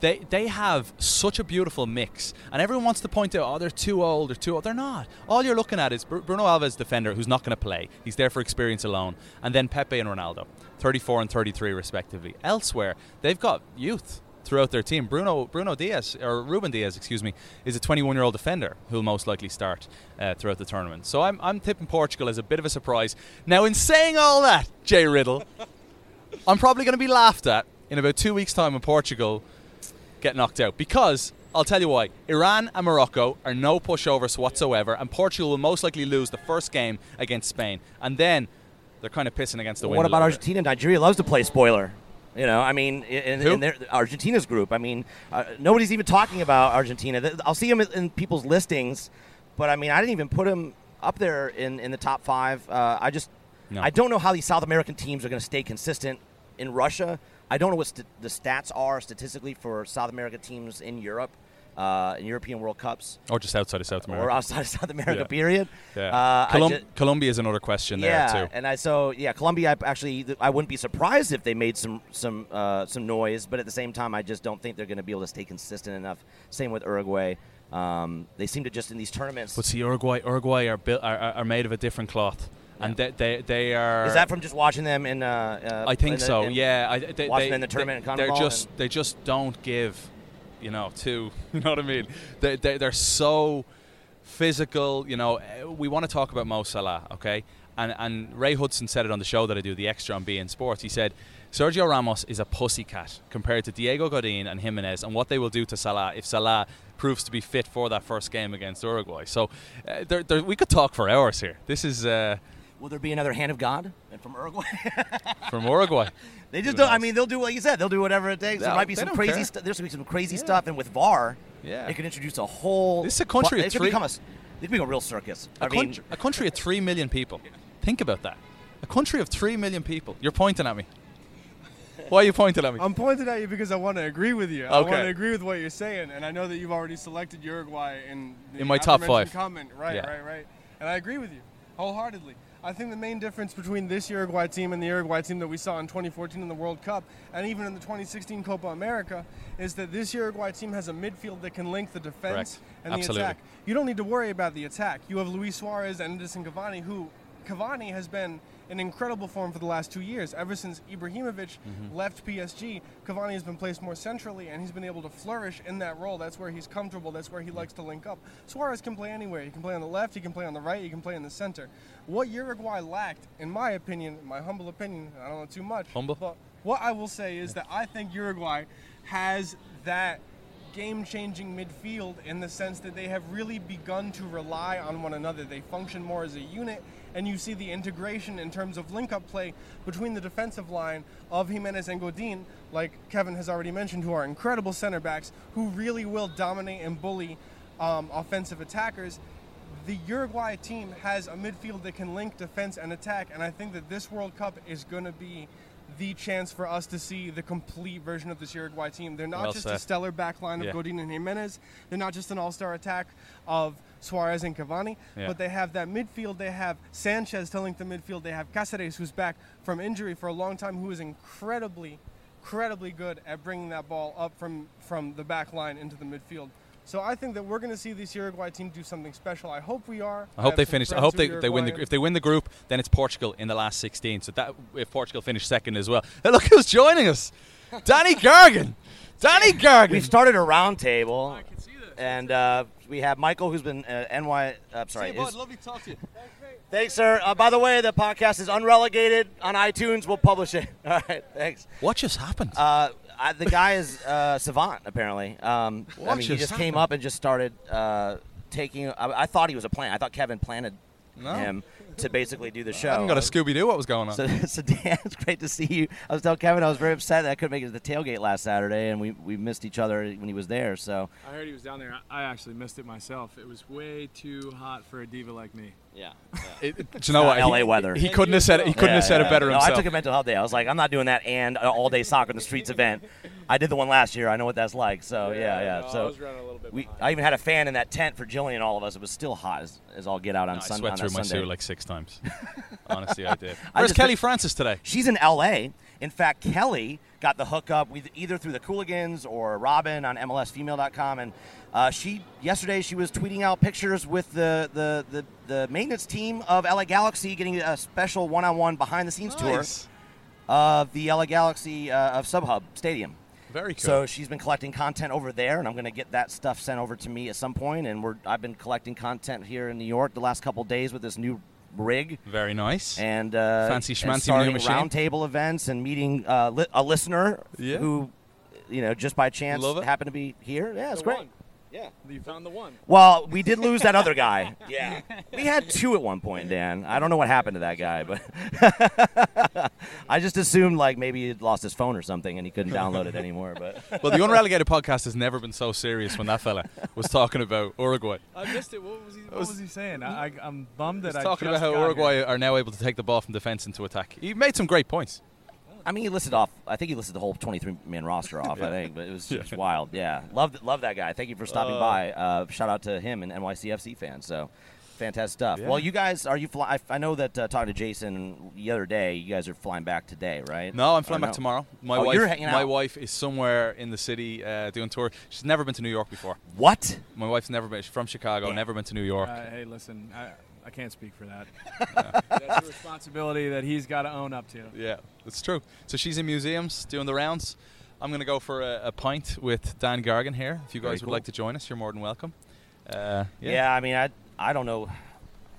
Speaker 14: They, they have such a beautiful mix, and everyone wants to point out, oh, they're too old, they're too old. They're not. All you're looking at is Br- Bruno Alves, defender, who's not going to play. He's there for experience alone, and then Pepe and Ronaldo, 34 and 33 respectively. Elsewhere, they've got youth throughout their team. Bruno Bruno Diaz or Ruben Dias, excuse me, is a 21-year-old defender who'll most likely start uh, throughout the tournament. So I'm I'm tipping Portugal as a bit of a surprise. Now, in saying all that, Jay Riddle, I'm probably going to be laughed at in about two weeks' time when Portugal get knocked out because. I'll tell you why. Iran and Morocco are no pushovers whatsoever, and Portugal will most likely lose the first game against Spain, and then they're kind of pissing against the wind.
Speaker 2: What about. Argentina? Nigeria loves to play spoiler. You know, I mean, in, in their, Argentina's group. I mean, uh, nobody's even talking about Argentina. I'll see them in, people's listings, but I mean, I didn't even put them up there in, in the top five. Uh, I just,
Speaker 14: No.
Speaker 2: I don't know how these South American teams are going to stay consistent in Russia. I don't know what st- the stats are statistically for South American teams in Europe, uh, in European World Cups.
Speaker 14: Or just outside of South America.
Speaker 2: Or outside of South America,
Speaker 14: Yeah.
Speaker 2: period.
Speaker 14: Yeah.
Speaker 2: Uh,
Speaker 14: Colum-
Speaker 2: ju-
Speaker 14: Colombia is another question
Speaker 2: yeah,
Speaker 14: there too.
Speaker 2: and I so yeah, Colombia. I actually, I wouldn't be surprised if they made some some uh, some noise, but at the same time, I just don't think they're going to be able to stay consistent enough. Same with Uruguay. Um, they seem to just in these tournaments.
Speaker 14: But see, Uruguay, Uruguay are built are, are made of a different cloth, and they, they they are.
Speaker 2: Is that from just watching them in? Uh, uh,
Speaker 14: I think
Speaker 2: in the-
Speaker 14: so. yeah, I, they,
Speaker 2: watching
Speaker 14: they,
Speaker 2: them in the tournament
Speaker 14: They, they're just they just don't give, you know, to you know what I mean. They, they they're so physical. You know, eh, we want to talk about Mo Salah, okay? And and Ray Hudson said it on the show that I do, the extra on beIN Sports. He said. Sergio Ramos is a pussycat compared to Diego Godin and Giménez and what they will do to Salah if Salah proves to be fit for that first game against Uruguay. So uh, there, there, we could talk for hours here. This is uh,
Speaker 2: Will there be another hand of God from Uruguay?
Speaker 14: from Uruguay.
Speaker 2: they just
Speaker 14: Who
Speaker 2: don't. I mean, they'll do what you said. They'll do whatever it takes. there might be some crazy.
Speaker 14: care.
Speaker 2: Stu- there's gonna be some crazy stuff, and with VAR,
Speaker 14: Yeah.
Speaker 2: they could introduce a whole.
Speaker 14: This is a country
Speaker 2: It
Speaker 14: of
Speaker 2: could
Speaker 14: three-
Speaker 2: become a, It could become a real circus.
Speaker 14: A,
Speaker 2: I mean,
Speaker 14: country, a country of three million people. Think about that. A country of three million people. You're pointing at me. Why are you pointing at me?
Speaker 15: I'm pointing at you because I want to agree with you. I want to agree with what you're saying, and I know that you've already selected Uruguay in the
Speaker 14: In my top
Speaker 15: aforementioned
Speaker 14: five.
Speaker 15: Comment. Right,
Speaker 14: Yeah.
Speaker 15: right, right. And I agree with you wholeheartedly. I think the main difference between this Uruguay team and the Uruguay team that we saw in 2014 in the World Cup and even in the 2016 Copa America is that this Uruguay team has a midfield that can link the defense
Speaker 14: Correct.
Speaker 15: and
Speaker 14: Absolutely.
Speaker 15: the attack. You don't need to worry about the attack. You have Luis Suarez and Edison Cavani, who Cavani has been in incredible form for the last two years. Ever since Ibrahimovic
Speaker 14: Mhm.
Speaker 15: left PSG, Cavani has been placed more centrally, and he's been able to flourish in that role. That's where he's comfortable. That's where he likes to link up. Suarez can play anywhere. He can play on the left. He can play on the right. He can play in the center. What Uruguay lacked, in my opinion, my humble opinion, I don't know too much.
Speaker 14: Humble?
Speaker 15: But what I will say is that I think Uruguay has that game-changing midfield in the sense that they have really begun to rely on one another. They function more as a unit, and you see the integration in terms of link-up play between the defensive line of Giménez and Godin, like Kevin has already mentioned, who are incredible center backs who really will dominate and bully um, offensive attackers. The Uruguay team has a midfield that can link defense and attack, and I think that this World Cup is going to be the chance for us to see the complete version of this Uruguay team. They're not
Speaker 14: Well
Speaker 15: just a stellar back line of
Speaker 14: Yeah.
Speaker 15: Godin and Giménez. They're not just an all-star attack of Suarez and Cavani,
Speaker 14: Yeah.
Speaker 15: but they have that midfield. They have Sanchez to link the midfield. They have Cáceres, who's back from injury for a long time, who is incredibly, incredibly good at bringing that ball up from from the back line into the midfield. So I think that we're going to see this Uruguay team do something special. I hope we are.
Speaker 14: I hope
Speaker 15: have
Speaker 14: they finish. I hope they,
Speaker 15: are
Speaker 14: they win the. If they win the group, then it's Portugal in the last 16. So that if Portugal finish second as well. Hey, look who's joining us, Danny Gargan. Danny Gargan.
Speaker 2: We've started a round table, and uh, we have Michael, who's been uh, NY. Uh, sorry, who's-
Speaker 14: lovely to talk to you.
Speaker 2: thanks, sir. Uh, by the way, the podcast is unrelegated on iTunes. We'll publish it. All right, thanks.
Speaker 14: What just happened?
Speaker 2: Uh, I, the guy is uh, savant, apparently. Um, I mean, he
Speaker 14: just
Speaker 2: just came up and just started uh, taking. I, I thought he was a plant. I thought Kevin planted
Speaker 14: No.
Speaker 2: him to basically do the show.
Speaker 14: I haven't got a Scooby Doo. What was going on?
Speaker 2: So, so Dan, it's great to see you. I was telling Kevin I was very upset that I couldn't make it to the tailgate last Saturday, and we, we missed each other when he was there. So
Speaker 16: I heard he was down there. I actually missed it myself. It was way too hot for a diva like me.
Speaker 2: Yeah.
Speaker 14: do you know what?
Speaker 2: LA
Speaker 14: He-
Speaker 2: weather.
Speaker 14: he couldn't have said it- he couldn't have said it better
Speaker 2: no,
Speaker 14: himself.
Speaker 2: I took a mental health day. I was like, I'm not doing that and an all day soccer in the streets event. I did the one last year. I know what that's like. So yeah, yeah.
Speaker 16: no, I
Speaker 2: so
Speaker 16: was running a little bit
Speaker 2: we, I even had a fan in that tent for Jillian and all of us. It was still hot as, as all get out on
Speaker 14: No, I
Speaker 2: Sun-
Speaker 14: sweat through my
Speaker 2: Sunday.
Speaker 14: suit like six times. Honestly, I did.
Speaker 2: I
Speaker 14: Where's
Speaker 2: just-
Speaker 14: Kelly Francis today?
Speaker 2: She's in L.A. In fact, Kelly got the hookup with either through the Cooligans or Robin on MLSFemale.com, and uh, she yesterday she was tweeting out pictures with the, the, the, the maintenance team of LA Galaxy getting a special one-on-one behind-the-scenes
Speaker 14: Nice.
Speaker 2: tour of the LA Galaxy uh, of StubHub Stadium.
Speaker 14: Very cool.
Speaker 2: So she's been collecting content over there, and I'm going to get that stuff sent over to me at some point. And we're I've been collecting content here in New York the last couple days with this new rig.
Speaker 14: Very nice.
Speaker 2: And uh,
Speaker 14: Fancy
Speaker 2: and
Speaker 14: schmancy
Speaker 2: starting
Speaker 14: new machine.
Speaker 2: roundtable events and meeting uh, li- a listener
Speaker 14: Yeah.
Speaker 2: who, you know, just by chance happened to be here. Yeah, it's
Speaker 16: The
Speaker 2: great.
Speaker 16: one.
Speaker 2: Yeah.
Speaker 16: You found the one.
Speaker 2: Well, we did lose that other guy. Yeah. We had two at one point, Dan. I don't know what happened to that guy, but I just assumed like maybe he'd lost his phone or something and he couldn't download it anymore. But
Speaker 14: well, the Unrelegated podcast has never been so serious when that fella was talking about Uruguay.
Speaker 16: I missed it. What was he? What
Speaker 14: was-
Speaker 16: was, he saying? I, I, I'm bummed
Speaker 14: He's
Speaker 16: that I
Speaker 14: talking about how
Speaker 16: got
Speaker 14: Uruguay
Speaker 16: here.
Speaker 14: are now able to take the ball from defense into attack. He made some great points.
Speaker 2: I mean, he listed off. I think he listed the whole 23 man roster off. I think, but it was
Speaker 14: Yeah.
Speaker 2: just wild. Yeah, love love that guy. Thank you for stopping
Speaker 14: Uh,
Speaker 2: by. Uh, shout out to him and NYCFC fans. So. Fantastic stuff.
Speaker 14: Yeah.
Speaker 2: Well, you guys, are you? flying? I, I know that uh, talking to Jason the other day, you guys are flying back today, right?
Speaker 14: No, I'm flying back
Speaker 2: no?
Speaker 14: tomorrow. My
Speaker 2: oh,
Speaker 14: wife,
Speaker 2: you're hanging
Speaker 14: my wife is somewhere in the city uh, doing tour. She's never been to New York before.
Speaker 2: What?
Speaker 14: My wife's never been. She's from Chicago. Never been to New York.
Speaker 16: Uh, hey, listen, I, I can't speak for that. That's a responsibility that he's got to own up to.
Speaker 14: Yeah, that's true. So she's in museums doing the rounds. I'm going to go for a, a pint with Dan Gargan here. If you
Speaker 2: Very
Speaker 14: guys would
Speaker 2: cool.
Speaker 14: like to join us, you're more than welcome. Uh,
Speaker 2: Yeah.
Speaker 14: yeah.
Speaker 2: I mean, I I don't know.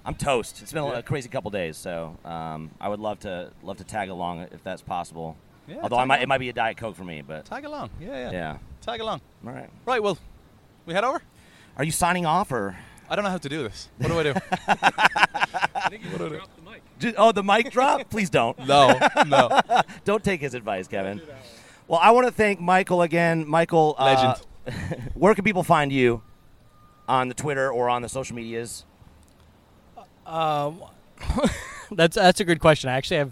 Speaker 2: I'm toast. It's been a,
Speaker 14: Yeah.
Speaker 2: a crazy couple days, so um, I would love to love to tag along if that's possible.
Speaker 14: Yeah,
Speaker 2: Although I might, it might be a diet coke for me, but
Speaker 14: Tag along. Yeah, yeah.
Speaker 2: yeah.
Speaker 14: Tag along.
Speaker 2: All right.
Speaker 14: Right. Well, we head over.
Speaker 2: Are you signing off or?
Speaker 14: I don't know how to do this. What do I do?
Speaker 16: I think you
Speaker 14: What
Speaker 16: just
Speaker 14: do I
Speaker 16: dropped the mic.
Speaker 2: Ju- Oh, the mic drop? Please don't.
Speaker 14: No, no.
Speaker 2: don't take his advice, Kevin. Well, I want to thank Michael again. Michael, uh, where can people find you on the Twitter or on the social medias?
Speaker 13: Um, that's that's a good question. I actually have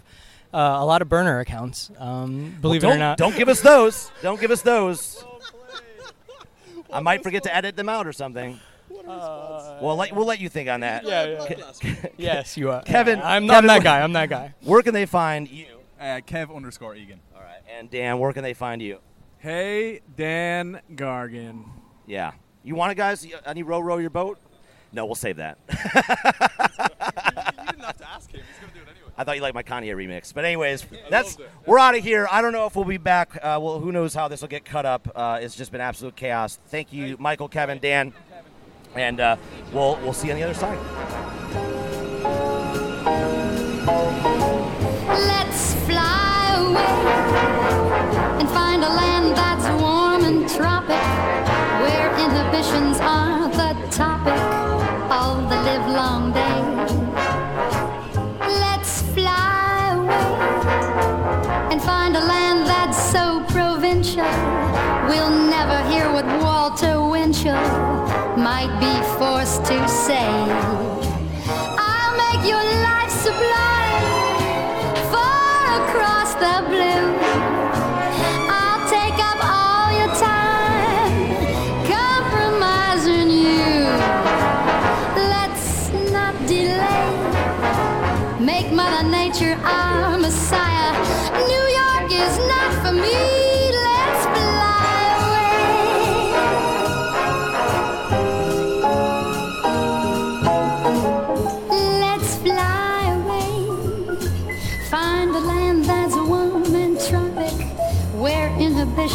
Speaker 13: uh, a lot of burner accounts. Um, believe
Speaker 2: Well,
Speaker 13: it or
Speaker 2: don't-
Speaker 13: not.
Speaker 2: Don't give us those. Don't give us those. I might forget to edit them out or something. We'll let, we'll let you think on that.
Speaker 13: Yeah, yeah. Yes, you are.
Speaker 2: Kevin,
Speaker 13: Yeah, I'm- I'm
Speaker 2: Kevin,
Speaker 13: that guy, I'm that guy.
Speaker 2: Where can they find you?
Speaker 17: Uh, Kev underscore Egan.
Speaker 2: All right. And Dan, where can they find you?
Speaker 16: Hey, Dan Gargan.
Speaker 2: Yeah. You want it, guys? Any row row your boat? No, we'll save that.
Speaker 17: You didn't have to ask him. He's going to do it anyway.
Speaker 2: I thought you liked my Kanye remix, but anyways, that's we're out of here. I don't know if we'll be back. Uh, well, who knows how this will get cut up? Uh, it's just been absolute chaos. Thank you, Michael, Kevin, Dan, and uh, we'll we'll see you on the other side.
Speaker 18: Let's fly away and find a land that's warm and tropic, where inhibitions are the topic of the livelong day. Let's fly away and find a land that's so provincial, we'll never hear what Walter Winchell might be forced to say. I'll make your life sublime far across the blue.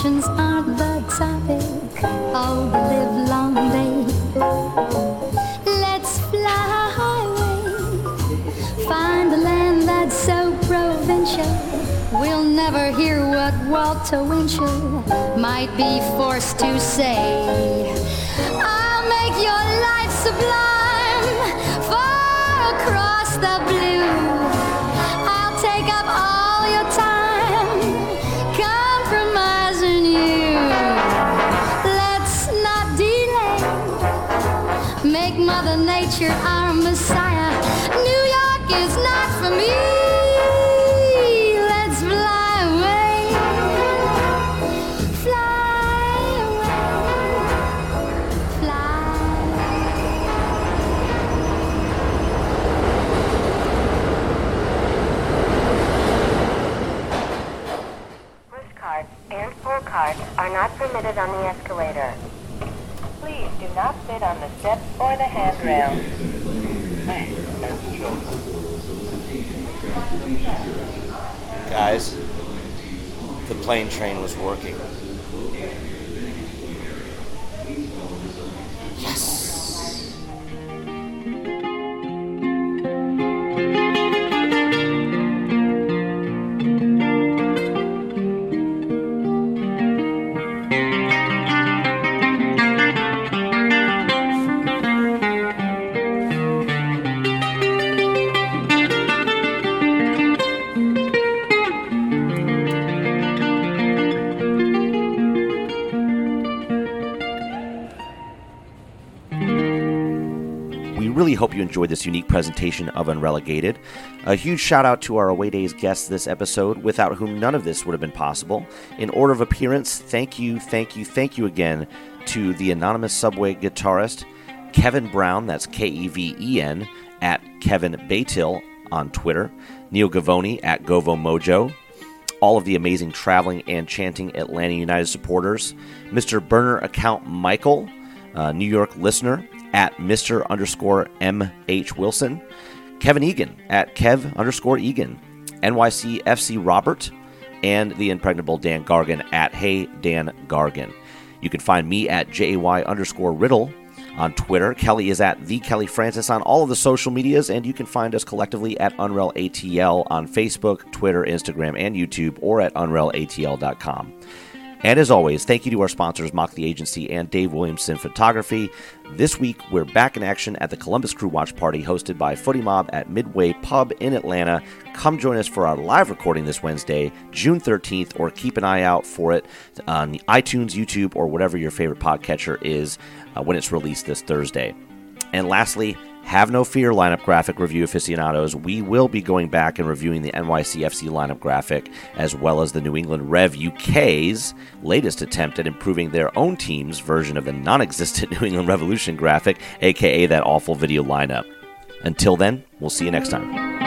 Speaker 18: Inhibitions aren't the topic of the livelong day. Let's fly away. Find a land that's so provincial. We'll never hear what Walter Winchell might be forced to say. I'll make your life sublime Mother Nature our Messiah. New York is not for me. Let's fly away. Fly away. Fly.
Speaker 5: Push and pull carts are not permitted on the escalator. Please do not sit on the steps or the handrail.
Speaker 2: Guys, the plane train was working. Hope you enjoyed this unique presentation of Unrelegated. A huge shout out to our Away Days guests this episode, without whom none of this would have been possible. In order of appearance, thank you, thank you, thank you again to the anonymous subway guitarist, Kevin Brown, that's K E V E N, at Kevin Baytill on Twitter, Neil Gavoni at Govo Mojo, all of the amazing traveling and chanting Atlanta United supporters, Mr. Burner account Michael, uh, New York listener at Mr. underscore M.H. Wilson, Kevin Egan at Kev underscore Egan, NYC FC Robert, and the impregnable Dan Gargan at Hey Dan Gargan. You can find me at JAY underscore Riddle on Twitter. Kelly is at the Kelly Francis on all of the social medias, and you can find us collectively at Unreal ATL on Facebook, Twitter, Instagram, and YouTube, or at unrealatl.com. And as always, thank you to our sponsors, Mock the Agency and Dave Williamson Photography. This week, we're back in action at the Columbus Crew Watch Party hosted by Footie Mob at Midway Pub in Atlanta. Come join us for our live recording this Wednesday, June 13th, or keep an eye out for it on iTunes, YouTube, or whatever your favorite podcatcher is uh, when it's released this Thursday. And lastly, have no fear, lineup graphic review aficionados. We will be going back and reviewing the NYCFC lineup graphic as well as the New England Rev UK's latest attempt at improving their own team's version of the non existent New England Revolution graphic, aka that awful video lineup. Until then, we'll see you next time.